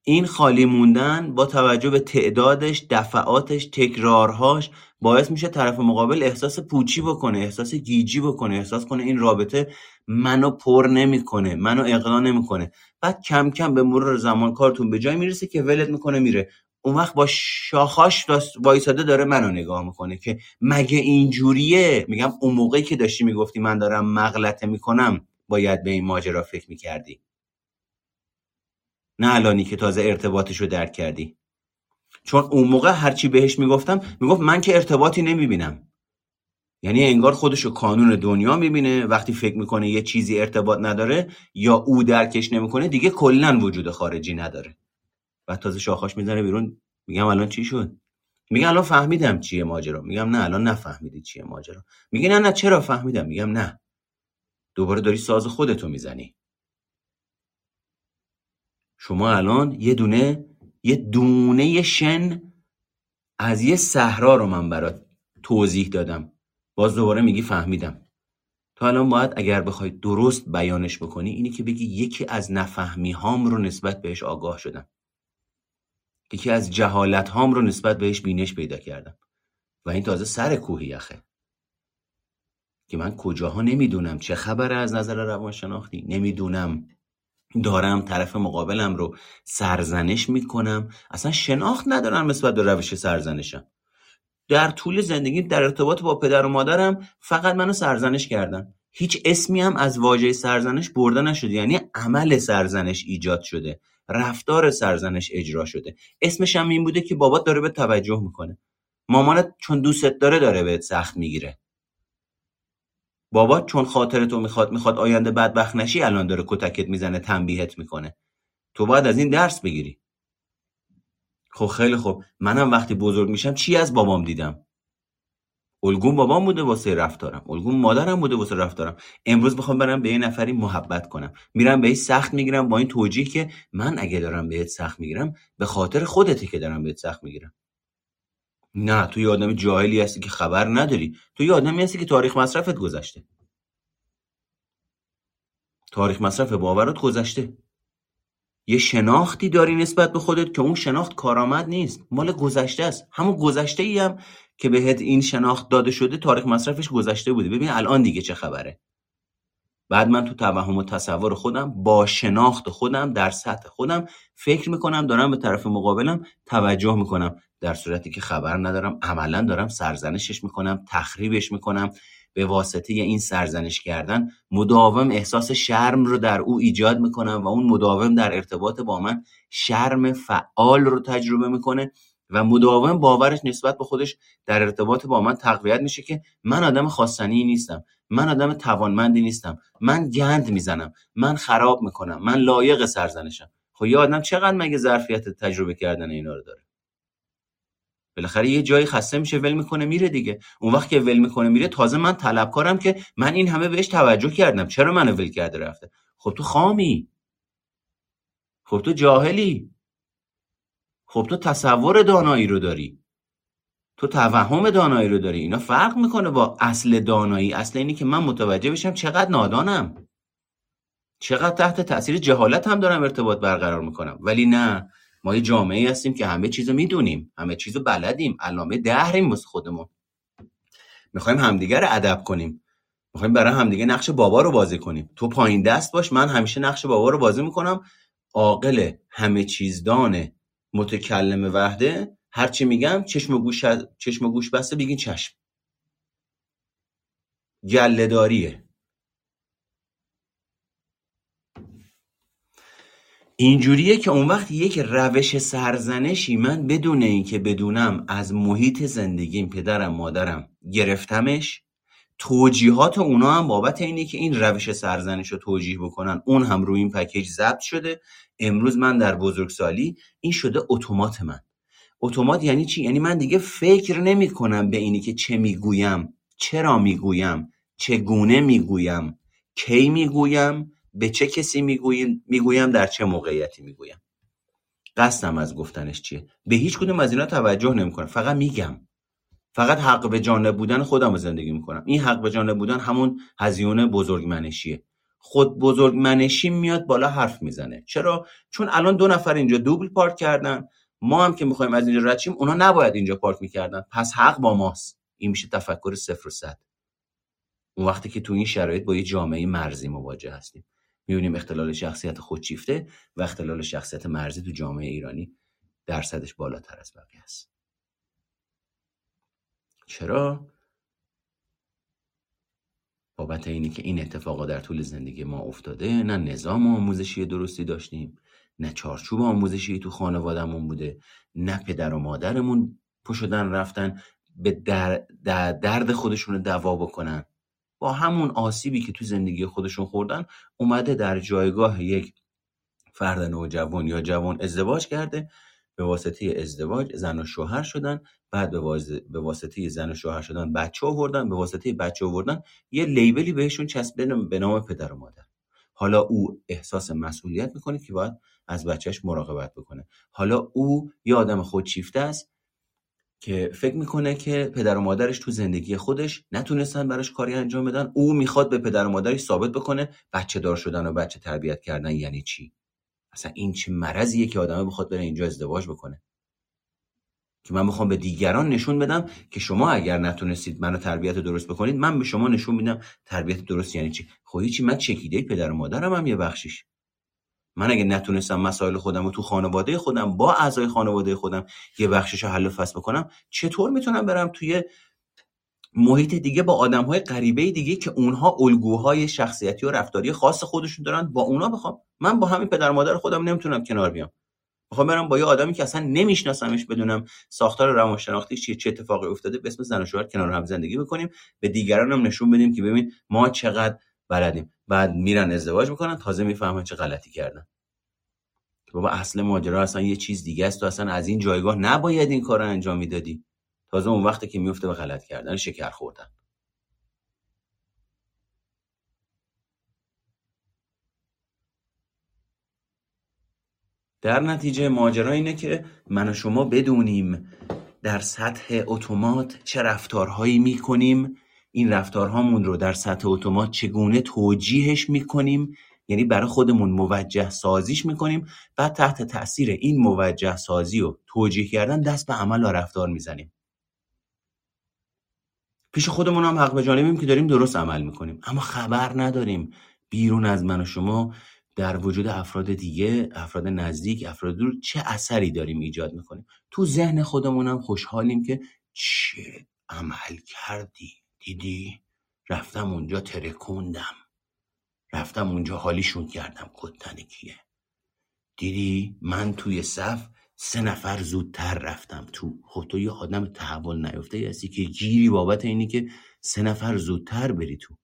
این خالی موندن با توجه به تعدادش دفعاتش تکرارهاش باعث میشه طرف مقابل احساس پوچی بکنه احساس گیجی بکنه احساس کنه این رابطه منو پر نمی‌کنه منو اقنا نمی‌کنه. بعد کم کم به مرور زمان کارتون به جای می‌رسه که ولت می‌کنه میره. اون وقت با شاخاش وایساده داره منو نگاه می‌کنه که مگه اینجوریه؟ میگم اون موقعی که داشتی می‌گفتی من دارم مغلطه می‌کنم باید به این ماجرا فکر می‌کردی. نه الانی که تازه ارتباطش رو درک کردی. چون اون موقع هرچی بهش می‌گفتم می‌گفت من که ارتباطی نمی‌بینم. یعنی انگار خودش رو کانون دنیا می‌بینه وقتی فکر می‌کنه یه چیزی ارتباط نداره یا او درکش نمی‌کنه دیگه کلا وجود خارجی نداره. و تازه شاخاش می‌زنه بیرون. میگم الان چی شد؟ میگم الان فهمیدم چیه ماجرا. میگم نه الان نفهمیدی چیه ماجرا. میگه نه نه چرا فهمیدم؟ میگم نه. دوباره داری ساز خودتو می‌زنی. شما الان یه دونه یه دونه شن از یه صحرا رو من برات توضیح دادم. باز دوباره میگی فهمیدم. تا الان باید اگر بخوای درست بیانش بکنی اینی که بگی یکی از نفهمی هام رو نسبت بهش آگاه شدم. یکی از جهالت هام رو نسبت بهش بینش پیدا کردم. و این تازه سر کوه یخه که من کجاها نمی‌دونم. چه خبره از نظر روانشناختی؟ نمی‌دونم. دارم طرف مقابلم رو سرزنش می‌کنم. اصلا شناخت ندارم نسبت به روش سرزنشم. در طول زندگی در ارتباط با پدر و مادرم فقط منو سرزنش کردن. هیچ اسمی هم از واژه سرزنش برده نشده. یعنی عمل سرزنش ایجاد شده. رفتار سرزنش اجرا شده. اسمش هم این بوده که بابات داره به توجه می‌کنه. مامانت چون دوستت داره داره بهت سخت می‌گیره. بابا چون خاطر تو می‌خواد می‌خواد آینده بدبخت نشی الان داره کتکت می‌زنه تنبیهت می‌کنه. تو باید از این درس بگیری. خب خیلی خوب. منم وقتی بزرگ میشم چی از بابام دیدم؟ الگون بابام بوده واسه رفتارم. الگون مادرم بوده واسه رفتارم. امروز می‌خوام برم به یه نفری محبت کنم. میرم بهش سخت می‌گیرم با این توجیه که من اگه دارم بهت سخت می‌گیرم به خاطر خودته که دارم بهت سخت می‌گیرم. نه تو یه آدم جاهلی هستی که خبر نداری. تو یه آدمی هستی که تاریخ مصرفت گذشته. تاریخ مصرف باورات گذشته. یه شناختی داری نسبت به خودت که اون شناخت کارآمد نیست. مال گذشته است. همون گذشته ای هم که بهت این شناخت داده شده تاریخ مصرفش گذشته بوده. ببین الان دیگه چه خبره. بعد من تو توهم و تصور خودم با شناخت خودم در سطح خودم فکر می‌کنم دارم به طرف مقابلم توجه می‌کنم. در صورتی که خبر ندارم. عملا دارم سرزنشش می‌کنم تخریبش می‌کنم. به واسطه این سرزنش کردن مداوم احساس شرم رو در او ایجاد می‌کنم و اون مداوم در ارتباط با من شرم فعال رو تجربه می‌کنه و مداوم باورش نسبت به خودش در ارتباط با من تقویت میشه که من آدم خواستنی نیستم. من آدم توانمندی نیستم. من گند می‌زنم. من خراب می‌کنم. من لایق سرزنشم. خب یه آدم چقدر مگه ظرفیت تجربه کردن اینا رو داره؟ بالاخره یه جایی خسته میشه ول می‌کنه میره دیگه. اون وقت که ول می‌کنه میره. تازه من طلبکارم که من این همه بهش توجه کردم. چرا منو ول کرده رفته؟ خب تو خامی. خب تو جاهلی. خب تو تصور دانایی رو داری. تو توهم دانایی رو داری. اینا فرق می‌کنه با اصل دانایی. اصل اینی که من متوجه بشم چقدر نادانم. چقدر تحت تاثیر جهالت هم دارم ارتباط برقرار می‌کنم. ولی نه. ما یه جامعه هستیم که همه چیزو می‌دونیم همه چیزو بلدیم علامه دهریم واسه خودمون. می‌خوایم همدیگه رو ادب کنیم. می‌خوایم برای همدیگه نقش بابا رو بازی کنیم. تو پایین دست باش من همیشه نقش بابا رو بازی می‌کنم. عاقل همه چیزدان متکلم وحده هرچی میگم چشم و گوش چشم و گوش بسته بگین چشم. گلهداریه اینجوریه که اون وقت یک روش سرزنشی من بدون اینکه بدونم از محیط زندگیم پدرم مادرم گرفتمش توجیهات اونا هم بابت اینه که این روش سرزنش رو توجیه بکنن. اون هم روی این پکیج ضبط شده. امروز من در بزرگسالی این شده اتومات من. اتومات یعنی چی؟ یعنی من دیگه فکر نمی کنم به اینی که چه می‌گویم چرا می‌گویم چگونه می‌گویم کی می‌گویم. به چه کسی می‌گویم می‌گویم در چه موقعیتی می‌گویم؟ قصدم از گفتنش چیه؟ به هیچ کدوم از اینا توجه نمی‌کنم. فقط میگم. فقط حق به جانب بودن خودم رو زندگی می‌کنم. این حق به جانب بودن همون هزیون بزرگمنشیه. خود بزرگمنشی میاد بالا حرف می‌زنه. چرا؟ چون الان دو نفر اینجا دوبل پارک کردن. ما هم که می‌خوایم از اینجا رد اونا نباید اینجا پارک می‌کردن. پس حق با ماست. این میشه تفکر صفر و صد. اون وقتی که تو این شرایط با یه جامعه مرزی مواجه هستیم. می‌بینیم اختلال شخصیت خودشیفته و اختلال شخصیت مرزی تو جامعه ایرانی درصدش بالاتر از بقیه است. چرا؟ بابت اینی که این اتفاقا در طول زندگی ما افتاده نه نظام آموزشی درستی داشتیم نه چارچوب آموزشی تو خانوادهمون بوده نه پدر و مادرمون پشدن رفتن به درد خودشون رو دوا بکنن. با همون آسیبی که تو زندگی خودشون خوردن اومده در جایگاه یک فرد نوجوان یا جوان ازدواج کرده. به واسطه ازدواج زن و شوهر شدن بعد به, واسطه زن و شوهر شدن بچه آوردن به واسطه بچه آوردن یه لیبلی بهشون چسبیدن به نام پدر و مادر. حالا او احساس مسئولیت می‌کنه که باید از بچهش مراقبت بکنه. حالا او یه آدم خودشیفته است که فکر می‌کنه که پدر و مادرش تو زندگی خودش نتونستن براش کاری انجام بدن. او می‌خواد به پدر و مادرش ثابت بکنه بچه دار شدن و بچه تربیت کردن یعنی چی؟ اصلا این چه مرضیه که آدمه بخواد بره اینجا ازدواج بکنه. که من می‌خوام به دیگران نشون بدم که شما اگر نتونستید منو تربیت درست بکنید من به شما نشون میدم تربیت درست یعنی چی. خب چی من چکیده پدر و مادرم هم یه بخشیش. من اگه نتونستم مسائل خودم رو تو خانواده خودم با اعضای خانواده خودم یه بخشش حل و فصل بکنم چطور می‌تونم برم توی محیط دیگه با آدم های غریبه دیگه که اونها الگوهای شخصیتی و رفتاری خاص خودشون دارن با اونا بخوام؟ من با همین پدر مادر خودم نمی‌تونم کنار بیام. می‌خوام برم با یه آدمی که اصلا نمیشناسمش بدونم ساختار روانشناختی چیه چه اتفاقی افتاده به اسم زن و شوهر کنار هم زندگی بکنیم به دیگران هم نشون بدیم که ببین ما چقدر بلدیم. بعد میرن ازدواج می‌کنن تازه می‌فهمن چه غلطی کردن. بابا اصل ماجرا اصلا یه چیز دیگه است تو اصلا از این جایگاه نباید این کار رو انجام می‌دادی. تازه اون وقتی که میفته به غلط کردن شکر خوردن. در نتیجه ماجرا اینه که من و شما بدونیم در سطح اتومات چه رفتارهایی می‌کنیم این رفتارهامون رو در سطح اتومات چگونه توجیهش می‌کنیم؟ یعنی برای خودمون موجه سازیش می‌کنیم بعد تحت تاثیر این موجه سازی و توجیه کردن دست به عمل و رفتار می‌زنیم. پیش خودمون هم حق به که داریم درست عمل می‌کنیم. اما خبر نداریم. بیرون از من و شما در وجود افراد دیگه افراد نزدیک افراد دور چه اثری داریم ایجاد می‌کنیم؟ تو ذهن خودمون هم خوشحالیم که چه عمل کردی دیدی؟ رفتم اونجا ترکوندم. رفتم اونجا حالیشون کردم کتن کیه. دیدی؟ من توی صف سه نفر زودتر رفتم تو خب تو یه آدم تحول نیفته هستی که گیری بابت اینی که سه نفر زودتر بری تو.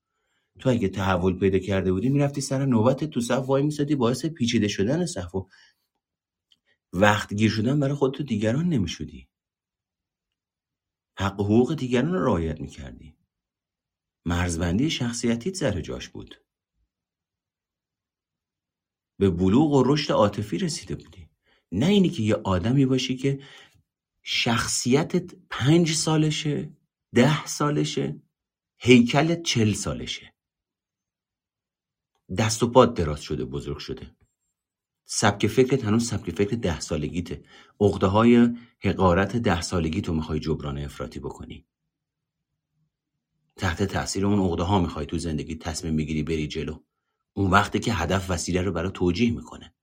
تو اگه تحول پیدا کرده بودی می‌رفتی سر نوبت تو صف وای میسادی باعث پیچیده شدن صف و وقت گیر شدن برای خودت و دیگران نمی‌شدی. حق حقوق دیگران رو رعایت می‌کردی. مرزبندی شخصیتیت سر جاش بود. به بلوغ و رشد عاطفی رسیده بودی. نه اینی که یه آدمی باشی که شخصیتت پنج سالشه ده سالشه هیکلت چل سالشه. دست و پاد دراز شده بزرگ شده. سبک فکرت هنوز سبک فکر ده سالگیته. اغده های حقارت ده سالگی تو می‌خوای جبران افراطی بکنی. تحت تاثیر اون عقده ها می‌خوای تو زندگی تصمیم بگیری بری جلو. اون وقتی که هدف وسیله رو برای توجیه می‌کنه.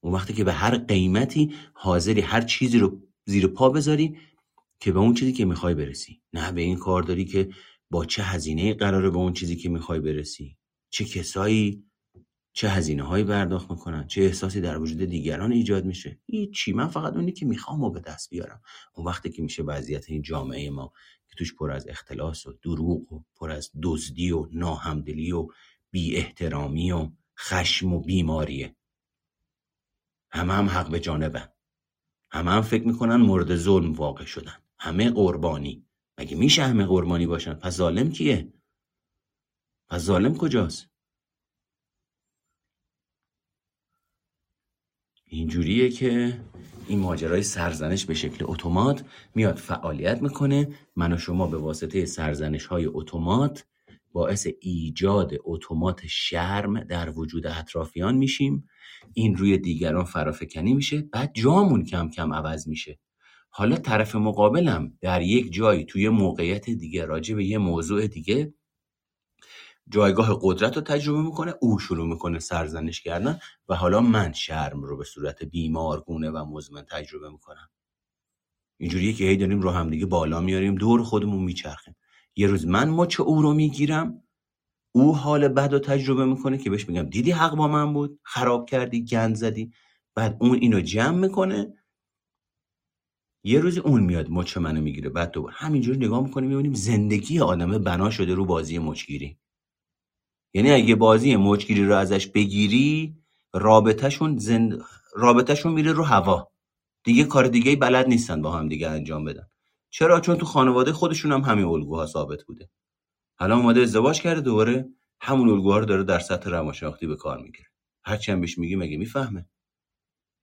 اون وقتی که به هر قیمتی حاضری هر چیزی رو زیر پا بذاری که به اون چیزی که می‌خوای برسی. نه به این کار داری که با چه هزینه قراره به اون چیزی که می‌خوای برسی. چه کسایی چه هزینه هایی پرداخت می‌کنن. چه احساسی در وجود دیگران ایجاد میشه. چی من فقط اونی که می‌خوام و به دست بیارم. اون وقتی که میشه وضعیت این جامعه ما توش پر از اختلاس و دروغ و پر از دزدی و ناهمدلی و بی احترامی و خشم و بیماریه. همه هم حق به جانبن. همه هم فکر می‌کنن مورد ظلم واقع شدن. همه قربانی. مگه میشه همه قربانی باشن؟ پس ظالم کیه؟ پس ظالم کجاست؟ اینجوریه که این ماجرای سرزنش به شکل اتومات میاد فعالیت می‌کنه. من و شما به واسطه سرزنش های اتومات باعث ایجاد اتومات شرم در وجود اطرافیان میشیم. این روی دیگران فرافکنی میشه بعد جامون کم کم عوض میشه. حالا طرف مقابلم در یک جایی توی موقعیت دیگه راجع به یه موضوع دیگه جایگاه قدرت رو تجربه می‌کنه او شروع می‌کنه سرزنش کردن و حالا من شرم رو به صورت بیمارگونه و مزمن تجربه می‌کنم. اینجوریه که هی داریم رو همدیگه بالا میاریم دور خودمون میچرخیم. یه روز من مچ او رو می‌گیرم او حال بد رو تجربه می‌کنه که بهش میگم دیدی حق با من بود؟ خراب کردی گند زدی. بعد اون اینو جمع می‌کنه. یه روزی اون میاد مچ منو می‌گیره بعد دوباره همینجوری نگاه می‌کنیم می‌بینیم زندگی آدمه بنا شده رو بازی مچگیری. یعنی اگه بازی موجگیری رو ازش بگیری رابطهشون زند... رابطهشون میره رو هوا. دیگه کار دیگه بلد نیستن با هم دیگه انجام بدن. چرا؟ چون تو خانواده خودشون هم همین الگوها ثابت بوده. حالا اومده ازدواج کرده دوباره همون الگوها رو داره در سطح روانشناختی به کار می‌گیره. هرچی هم بهش میگی مگه می‌فهمه؟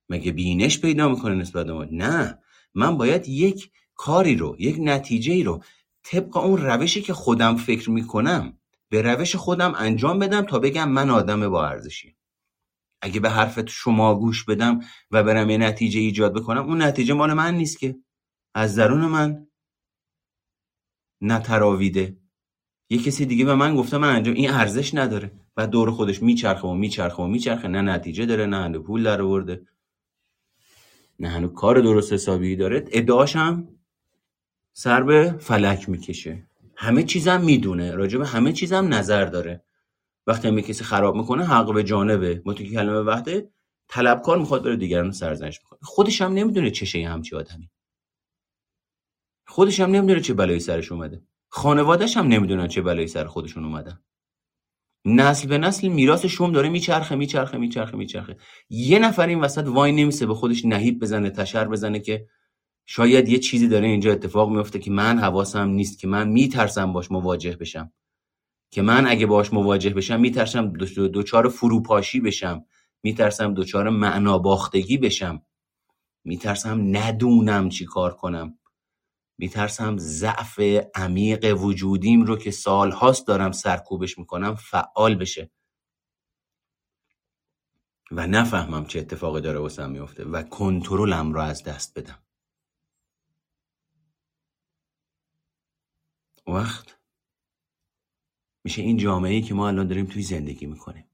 مگه بینش پیدا می‌کنه نسبت ما؟ نه. من باید یک کاری رو یک نتیجه ای رو طبق اون روشی که خودم فکر می‌کنم به روش خودم انجام بدم تا بگم من آدم با ارزشی. اگه به حرفت شما گوش بدم و برم یه نتیجه ایجاد بکنم اون نتیجه مال من نیست که. از درون من. نتراویده یه کسی دیگه به من گفته من انجام این ارزش نداره. و دور خودش میچرخه و میچرخه و میچرخه. نه نتیجه داره نه هنو پول در نه هنو کار درست حسابی داره. ادعاش هم سر به فلک می‌کشه. همه چیزم می‌دونه به همه چیزم نظر داره. وقتی هم کسی خراب می‌کنه حق به جانبه. ما تو کلمه وحده طلبکار می‌خواد بره دیگران سرزنش می‌کنه خودش هم نمی‌دونه چه همچی آدمی. خودش هم نمی‌دونه چه بلایی سرش اومده. خانوادهش هم نمی‌دونن چه بلایی سر خودشون اومدن. نسل به نسل میراث شوم داره میچرخه میچرخه میچرخه میچرخه. یه نفر این وسط وای نمیسه به خودش نهیب بزنه تشر بزنه که شاید یه چیزی داره اینجا اتفاق میفته که من حواسم نیست که من میترسم باش مواجه بشم. که من اگه باش مواجه بشم میترسم دوچار فروپاشی بشم. میترسم دوچار معنا باختگی بشم. میترسم ندونم چی کار کنم. میترسم ضعف عمیق وجودیم رو که سالهاست دارم سرکوبش می‌کنم فعال بشه. و نفهمم چه اتفاقی داره واسم میفته و کنترلم رو از دست بدم. وقت میشه این جامعه ای که ما الان داریم توی زندگی می‌کنیم.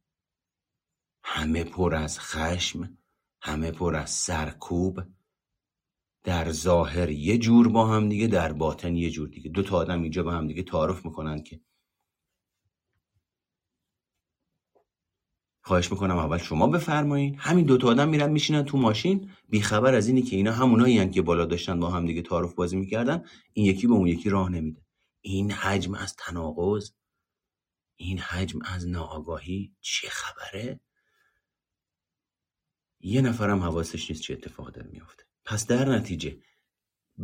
همه پر از خشم همه پر از سرکوب. در ظاهر یه جور با هم دیگه در باطن یه جور دیگه. دو تا آدم اینجا با هم دیگه تعارف می‌کنن که خواهش می‌کنم اول شما بفرمایین. همین دو تا آدم میرن میشینن تو ماشین. بیخبر از اینی که اینا همونایی که بالا داشتن با هم دیگه تعارف بازی می‌کردن. این یکی به اون یکی راه نمیده. این حجم از تناقض این حجم از ناآگاهی چه خبره؟ یه نفرم حواسش نیست چه اتفاق داره میافته. پس در نتیجه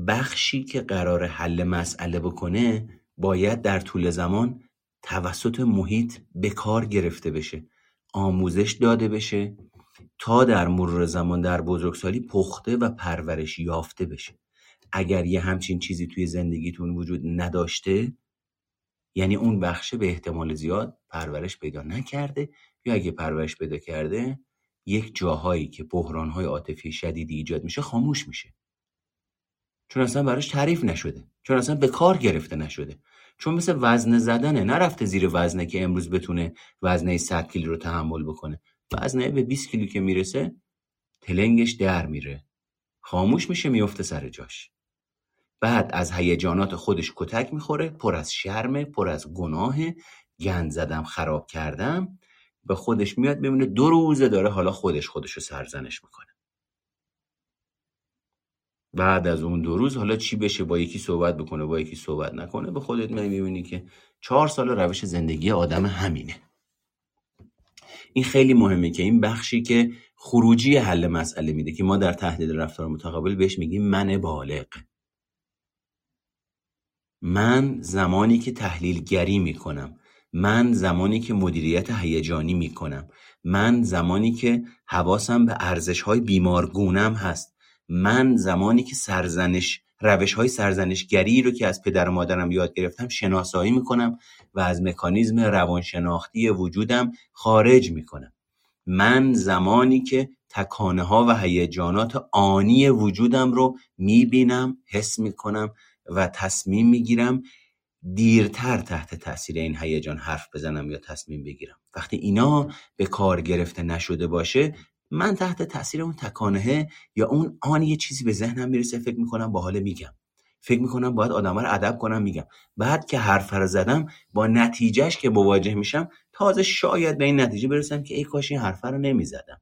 بخشی که قرار حل مسئله بکنه باید در طول زمان توسط محیط به کار گرفته بشه آموزش داده بشه تا در مرور زمان در بزرگسالی پخته و پرورش یافته بشه. اگر یه همچین چیزی توی زندگیتون وجود نداشته یعنی اون بخشه به احتمال زیاد پرورش پیدا نکرده یا اگه پرورش پیدا کرده یک جاهایی که بحرانهای عاطفی شدیدی ایجاد میشه خاموش میشه. چون اصلا براش تعریف نشده. چون اصلا به کار گرفته نشده. چون مثل وزن زدنه نرفته زیر وزنه که امروز بتونه وزنه 100 کیلو رو تحمل بکنه. وزنه به 20 کیلو که می‌رسه تلنگش در میره. خاموش میشه میفته سر جاش. بعد از هیجانات خودش کتک می‌خوره پر از شرمه پر از گناه گند زدم خراب کردم. به خودش میاد ببینه دو روزه داره حالا خودش خودش رو سرزنش می‌کنه. بعد از اون دو روز حالا چی بشه؟ با یکی صحبت بکنه با یکی صحبت نکنه. به خودت می‌بینی که چهار سال روش زندگی آدم همینه. این خیلی مهمه که این بخشی که خروجی حل مسئله میده که ما در تحلیل رفتار متقابل بهش میگیم من بالغ. من زمانی که تحلیلگری می‌کنم. من زمانی که مدیریت هیجانی می‌کنم. من زمانی که حواسم به ارزش های بیمارگونم هست. من زمانی که سرزنش روش های سرزنشگری رو که از پدر و مادرم یاد گرفتم شناسایی می‌کنم و از مکانیزم روانشناختی وجودم خارج می‌کنم. من زمانی که تکانه ها و هیجانات آنی وجودم رو می‌بینم حس می‌کنم و تصمیم می‌گیرم دیرتر تحت تاثیر این هیجان حرف بزنم یا تصمیم بگیرم. وقتی اینا به کار گرفته نشده باشه من تحت تاثیر اون تکانه یا اون آن یه چیزی به ذهنم می‌رسه فکر می‌کنم با حال میگم. فکر می‌کنم باید آدم رو ادب کنم میگم. بعد که حرف رو زدم با نتیجهش که مواجه میشم تازه شاید به این نتیجه برسم که ای کاش این حرف رو نمی‌زدم.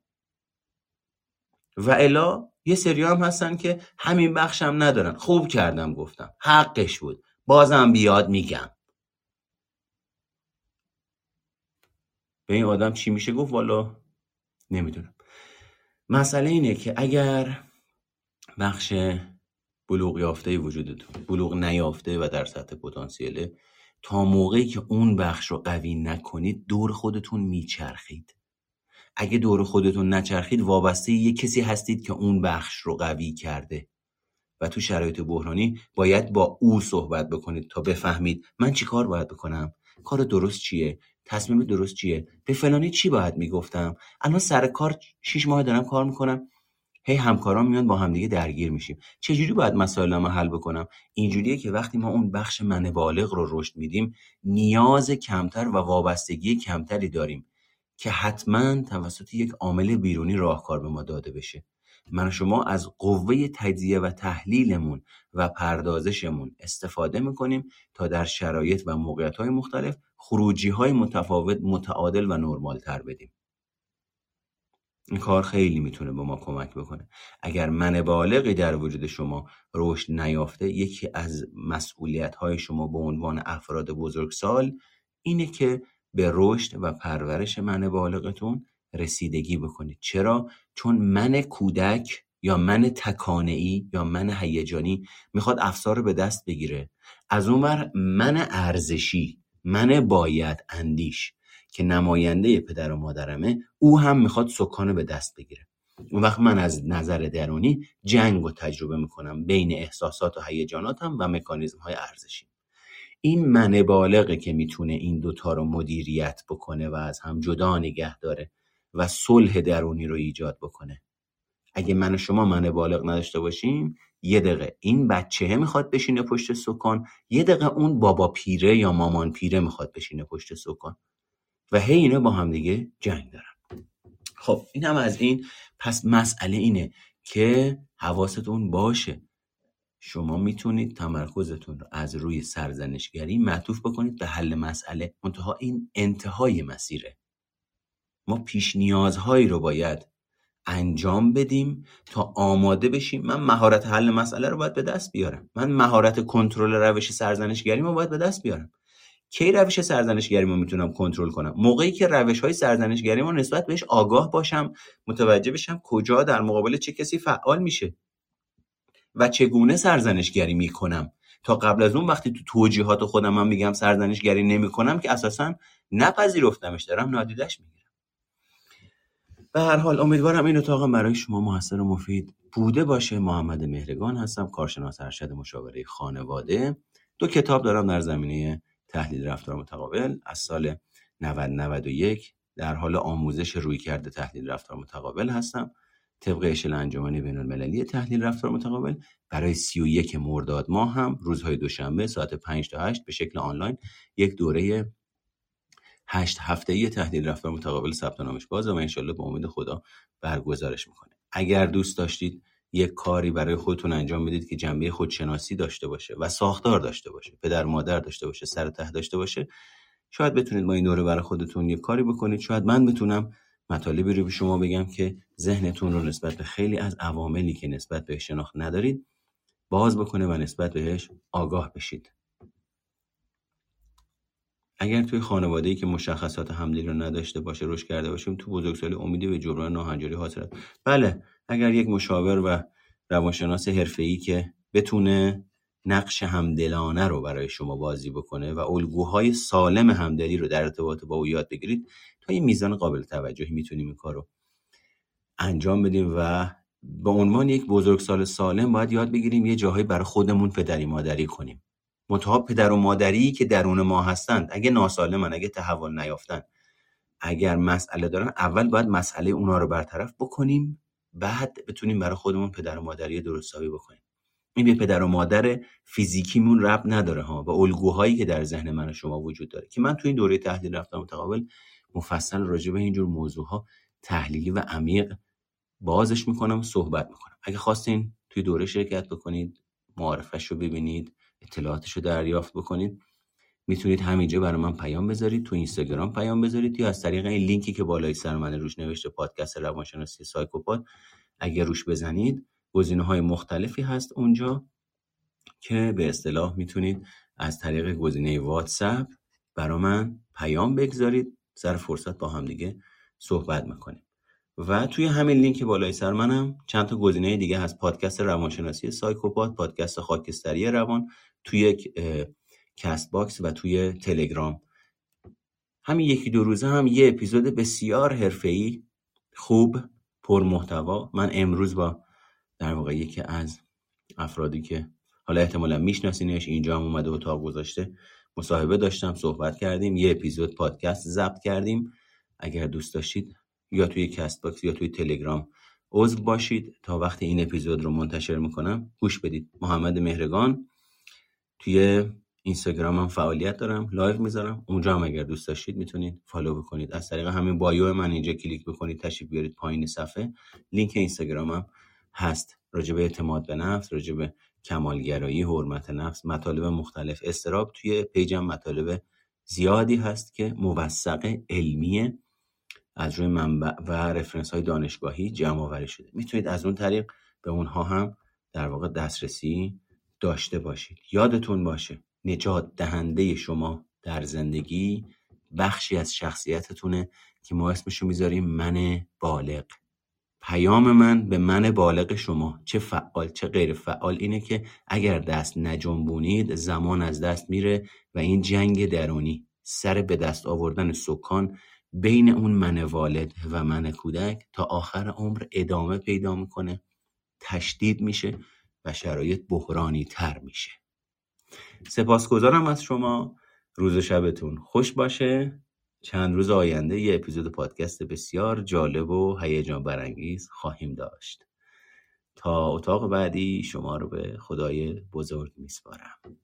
و الا یه سری هم هستن که همین بخشم ندارن. خوب کردم گفتم. حقش بود. بازم بیاد میگم. به این آدم چی میشه گفت؟ والا نمی‌دونم. مسئله اینه که اگر بخش بلوغ یافته وجودتون بلوغ نیافته و در سطح پتانسیله تا موقعی که اون بخش رو قوی نکنید دور خودتون میچرخید. اگه دور خودتون نچرخید وابسته یه کسی هستید که اون بخش رو قوی کرده. و تو شرایط بحرانی باید با او صحبت بکنید تا بفهمید من چی کار باید بکنم کار درست چیه تصمیم درست چیه به فلانی چی باید می‌گفتم الان سر کار شیش ماه دارم کار می‌کنم. هی همکاران میان با همدیگه درگیر میشیم. چجوری باید مسائل حل بکنم؟ اینجوریه که وقتی ما اون بخش من بالغ رو رشد میدیم نیاز کمتر و وابستگی کمتری داریم. که حتما توسط یک عامل بیرونی راهکار به ما داده بشه. من شما از قوه تجزیه و تحلیلمون و پردازشمون استفاده می‌کنیم تا در شرایط و موقعیت های مختلف خروجی های متفاوت متعادل و نرمال تر بدیم. این کار خیلی می‌تونه به ما کمک بکنه. اگر من بالغی در وجود شما رشد نیافته یکی از مسئولیت های شما به عنوان افراد بزرگسال اینه که به رشد و پرورش من بالغتون رسیدگی بکنید. چرا؟ چون من کودک یا من تکانه‌ای یا من هیجانی می‌خواد افسار رو به دست بگیره. از اونور من ارزشی من باید اندیش که نماینده پدر و مادرمه او هم می‌خواد سکانه به دست بگیره. اون وقت من از نظر درونی جنگ و تجربه می‌کنم بین احساسات و هیجاناتم و مکانیزم های ارزشی. این من بالغه که می‌تونه این دوتا رو مدیریت بکنه و از هم جدا نگه داره و صلح درونی رو ایجاد بکنه. اگه من و شما من بالغ نداشته باشیم یه دقیقه این بچه می‌خواد بشینه پشت سکان یه دقیقه اون بابا پیره یا مامان پیره می‌خواد بشینه پشت سکان و هی اینا با هم دیگه جنگ دارن. خب این هم از این. پس مسئله اینه که حواستون باشه. شما می‌تونید تمرکزتون رو از روی سرزنشگری معطوف بکنید به حل مسئله منتها این انتهای مسیره. ما پیش نیازهایی رو باید انجام بدیم تا آماده بشیم. من مهارت حل مسئله رو باید به دست بیارم. من مهارت کنترل روش سرزنشگری رو باید به دست بیارم. کی روش سرزنشگری ما می‌تونم کنترل کنم؟ موقعی که روش های سرزنشگری ما نسبت بهش آگاه باشم متوجه بشم کجا در مقابل چه کسی فعال میشه. و چگونه سرزنشگری می‌کنم؟ تا قبل از اون وقتی تو توجیهات خودم من میگم سرزنشگری نمی‌کنم که اساسا نپذیرفتمش دارم نادیدش می‌گیرم. به هر حال امیدوارم این اتاق برای شما موثر و مفید بوده باشه. محمد مهرگان هستم کارشناس ارشد مشاوره خانواده. دو کتاب دارم در زمینه تحلیل رفتار متقابل. از سال 9091 در حال آموزش روی کرده تحلیل رفتار متقابل هستم. طبق اشل انجمن بین المللی تحلیل رفتار متقابل برای 31 مرداد ماه هم روزهای دوشنبه ساعت 5 تا 8 به شکل آنلاین یک دوره هشت هفته ای تحلیل رفتار متقابل ثبت نامش بازه و انشالله به امید خدا برگزارش می‌کنه اگر دوست داشتید یک کاری برای خودتون انجام بدید که جنبه خودشناسی داشته باشه و ساختار داشته باشه پدر مادر داشته باشه سر ته داشته باشه شاید بتونید با این دوره برای خودتون یک کاری بکنید. شاید من بتونم مطالبی رو به شما بگم که ذهنتون رو نسبت به خیلی از عواملی که نسبت به شناخت ندارید باز بکنه و نسبت بهش آگاه بشید. اگر توی ای که مشخصات حملی رو نداشته باشه رشد کرده باشیم تو بزرگسالی امیدی به جبران ناهنجاری حاصل بله اگر یک مشاور و روانشناس حرفه‌ای که بتونه نقش همدلانه رو برای شما بازی بکنه و الگوهای سالم همدلی رو در ارتباط با او یاد بگیرید تا یه میزان قابل توجهی می‌تونیم این کار رو انجام بدیم و به عنوان یک بزرگسال سالم باید یاد بگیریم یه جاهایی برای خودمون پدری مادری کنیم. منتها پدر و مادری که درون ما هستند اگه ناسالمن اگه تحول نیافتن اگر مسئله دارن اول باید مسئله اونا رو برطرف بکنیم بعد بتونیم برای خودمون پدر و مادری درستابی بکنیم. این به پدر و مادر فیزیکیمون رب نداره ها و الگوهایی که در ذهن من و شما وجود داره که من تو این دوره تحلیل رفتم متقابل مفصل راجع به اینجور موضوع ها تحلیلی و عمیق بازش می‌کنم و صحبت می‌کنم. اگه خواستین توی دوره شرکت بکنید معارفش رو ببینید اطلاعاتش رو دریافت بکنید می‌تونید همینجا برای من پیام بذارید تو اینستاگرام پیام بذارید یا از طریق این لینکی که بالای سر من روش نوشته پادکست روانشناسی سایکوپات اگر روش بزنید گزینه های مختلفی هست اونجا که به اصطلاح می‌تونید از طریق گزینه واتساپ برا من پیام بگذارید. سر فرصت با هم دیگه صحبت می‌کنیم. و توی همین لینک بالای سر منم چند تا گزینه دیگه هست. پادکست روانشناسی سایکوپات پادکست خاکستری روان توی یک Castbox و توی تلگرام. همین یکی دو روزه هم یه اپیزود بسیار حرفه‌ای خوب پر محتوا من امروز با در واقع یکی از افرادی که حالا احتمالا میشناسینش اینجا هم اومده اتاق گذاشته مصاحبه داشتم صحبت کردیم یه اپیزود پادکست ضبط کردیم. اگر دوست داشتید یا توی Castbox یا توی تلگرام عضو باشید. تا وقتی این اپیزود رو منتشر می‌کنم گوش بدید. محمد مهرگان. توی اینستاگرام هم فعالیت دارم live می‌ذارم. اونجا هم اگر دوست داشتید می‌تونید follow بکنید. از طریق همین bio من اینجا کلیک بکنید تشریف بیارید پایین صفحه. لینک اینستاگرامم هست. راجع به اعتماد به نفس راجع به کمالگرایی حرمت نفس مطالب مختلف. استراب توی پیجم مطالب زیادی هست که موثق علمیه از روی منبع و رفرنس های دانشگاهی جمع آوری شده. می‌تونید از اون طریق به اونها هم در واقع دسترسی داشته باشید. یادتون باشه نجات دهنده شما در زندگی بخشی از شخصیتتونه که ما اسمشو می‌ذاریم من بالغ. پیام من به من بالغ شما. چه فعال چه غیر فعال اینه که اگر دست نجنبونید زمان از دست میره و این جنگ درونی سر به دست آوردن سکان بین اون من والد و من کودک تا آخر عمر ادامه پیدا می‌کنه تشدید میشه و شرایط بحرانی تر میشه. سپاسگزارم از شما. روز شبتون خوش باشه. چند روز آینده یه اپیزود پادکست بسیار جالب و هیجان برانگیز خواهیم داشت. تا اتاق بعدی شما رو به خدای بزرگ میسپارم.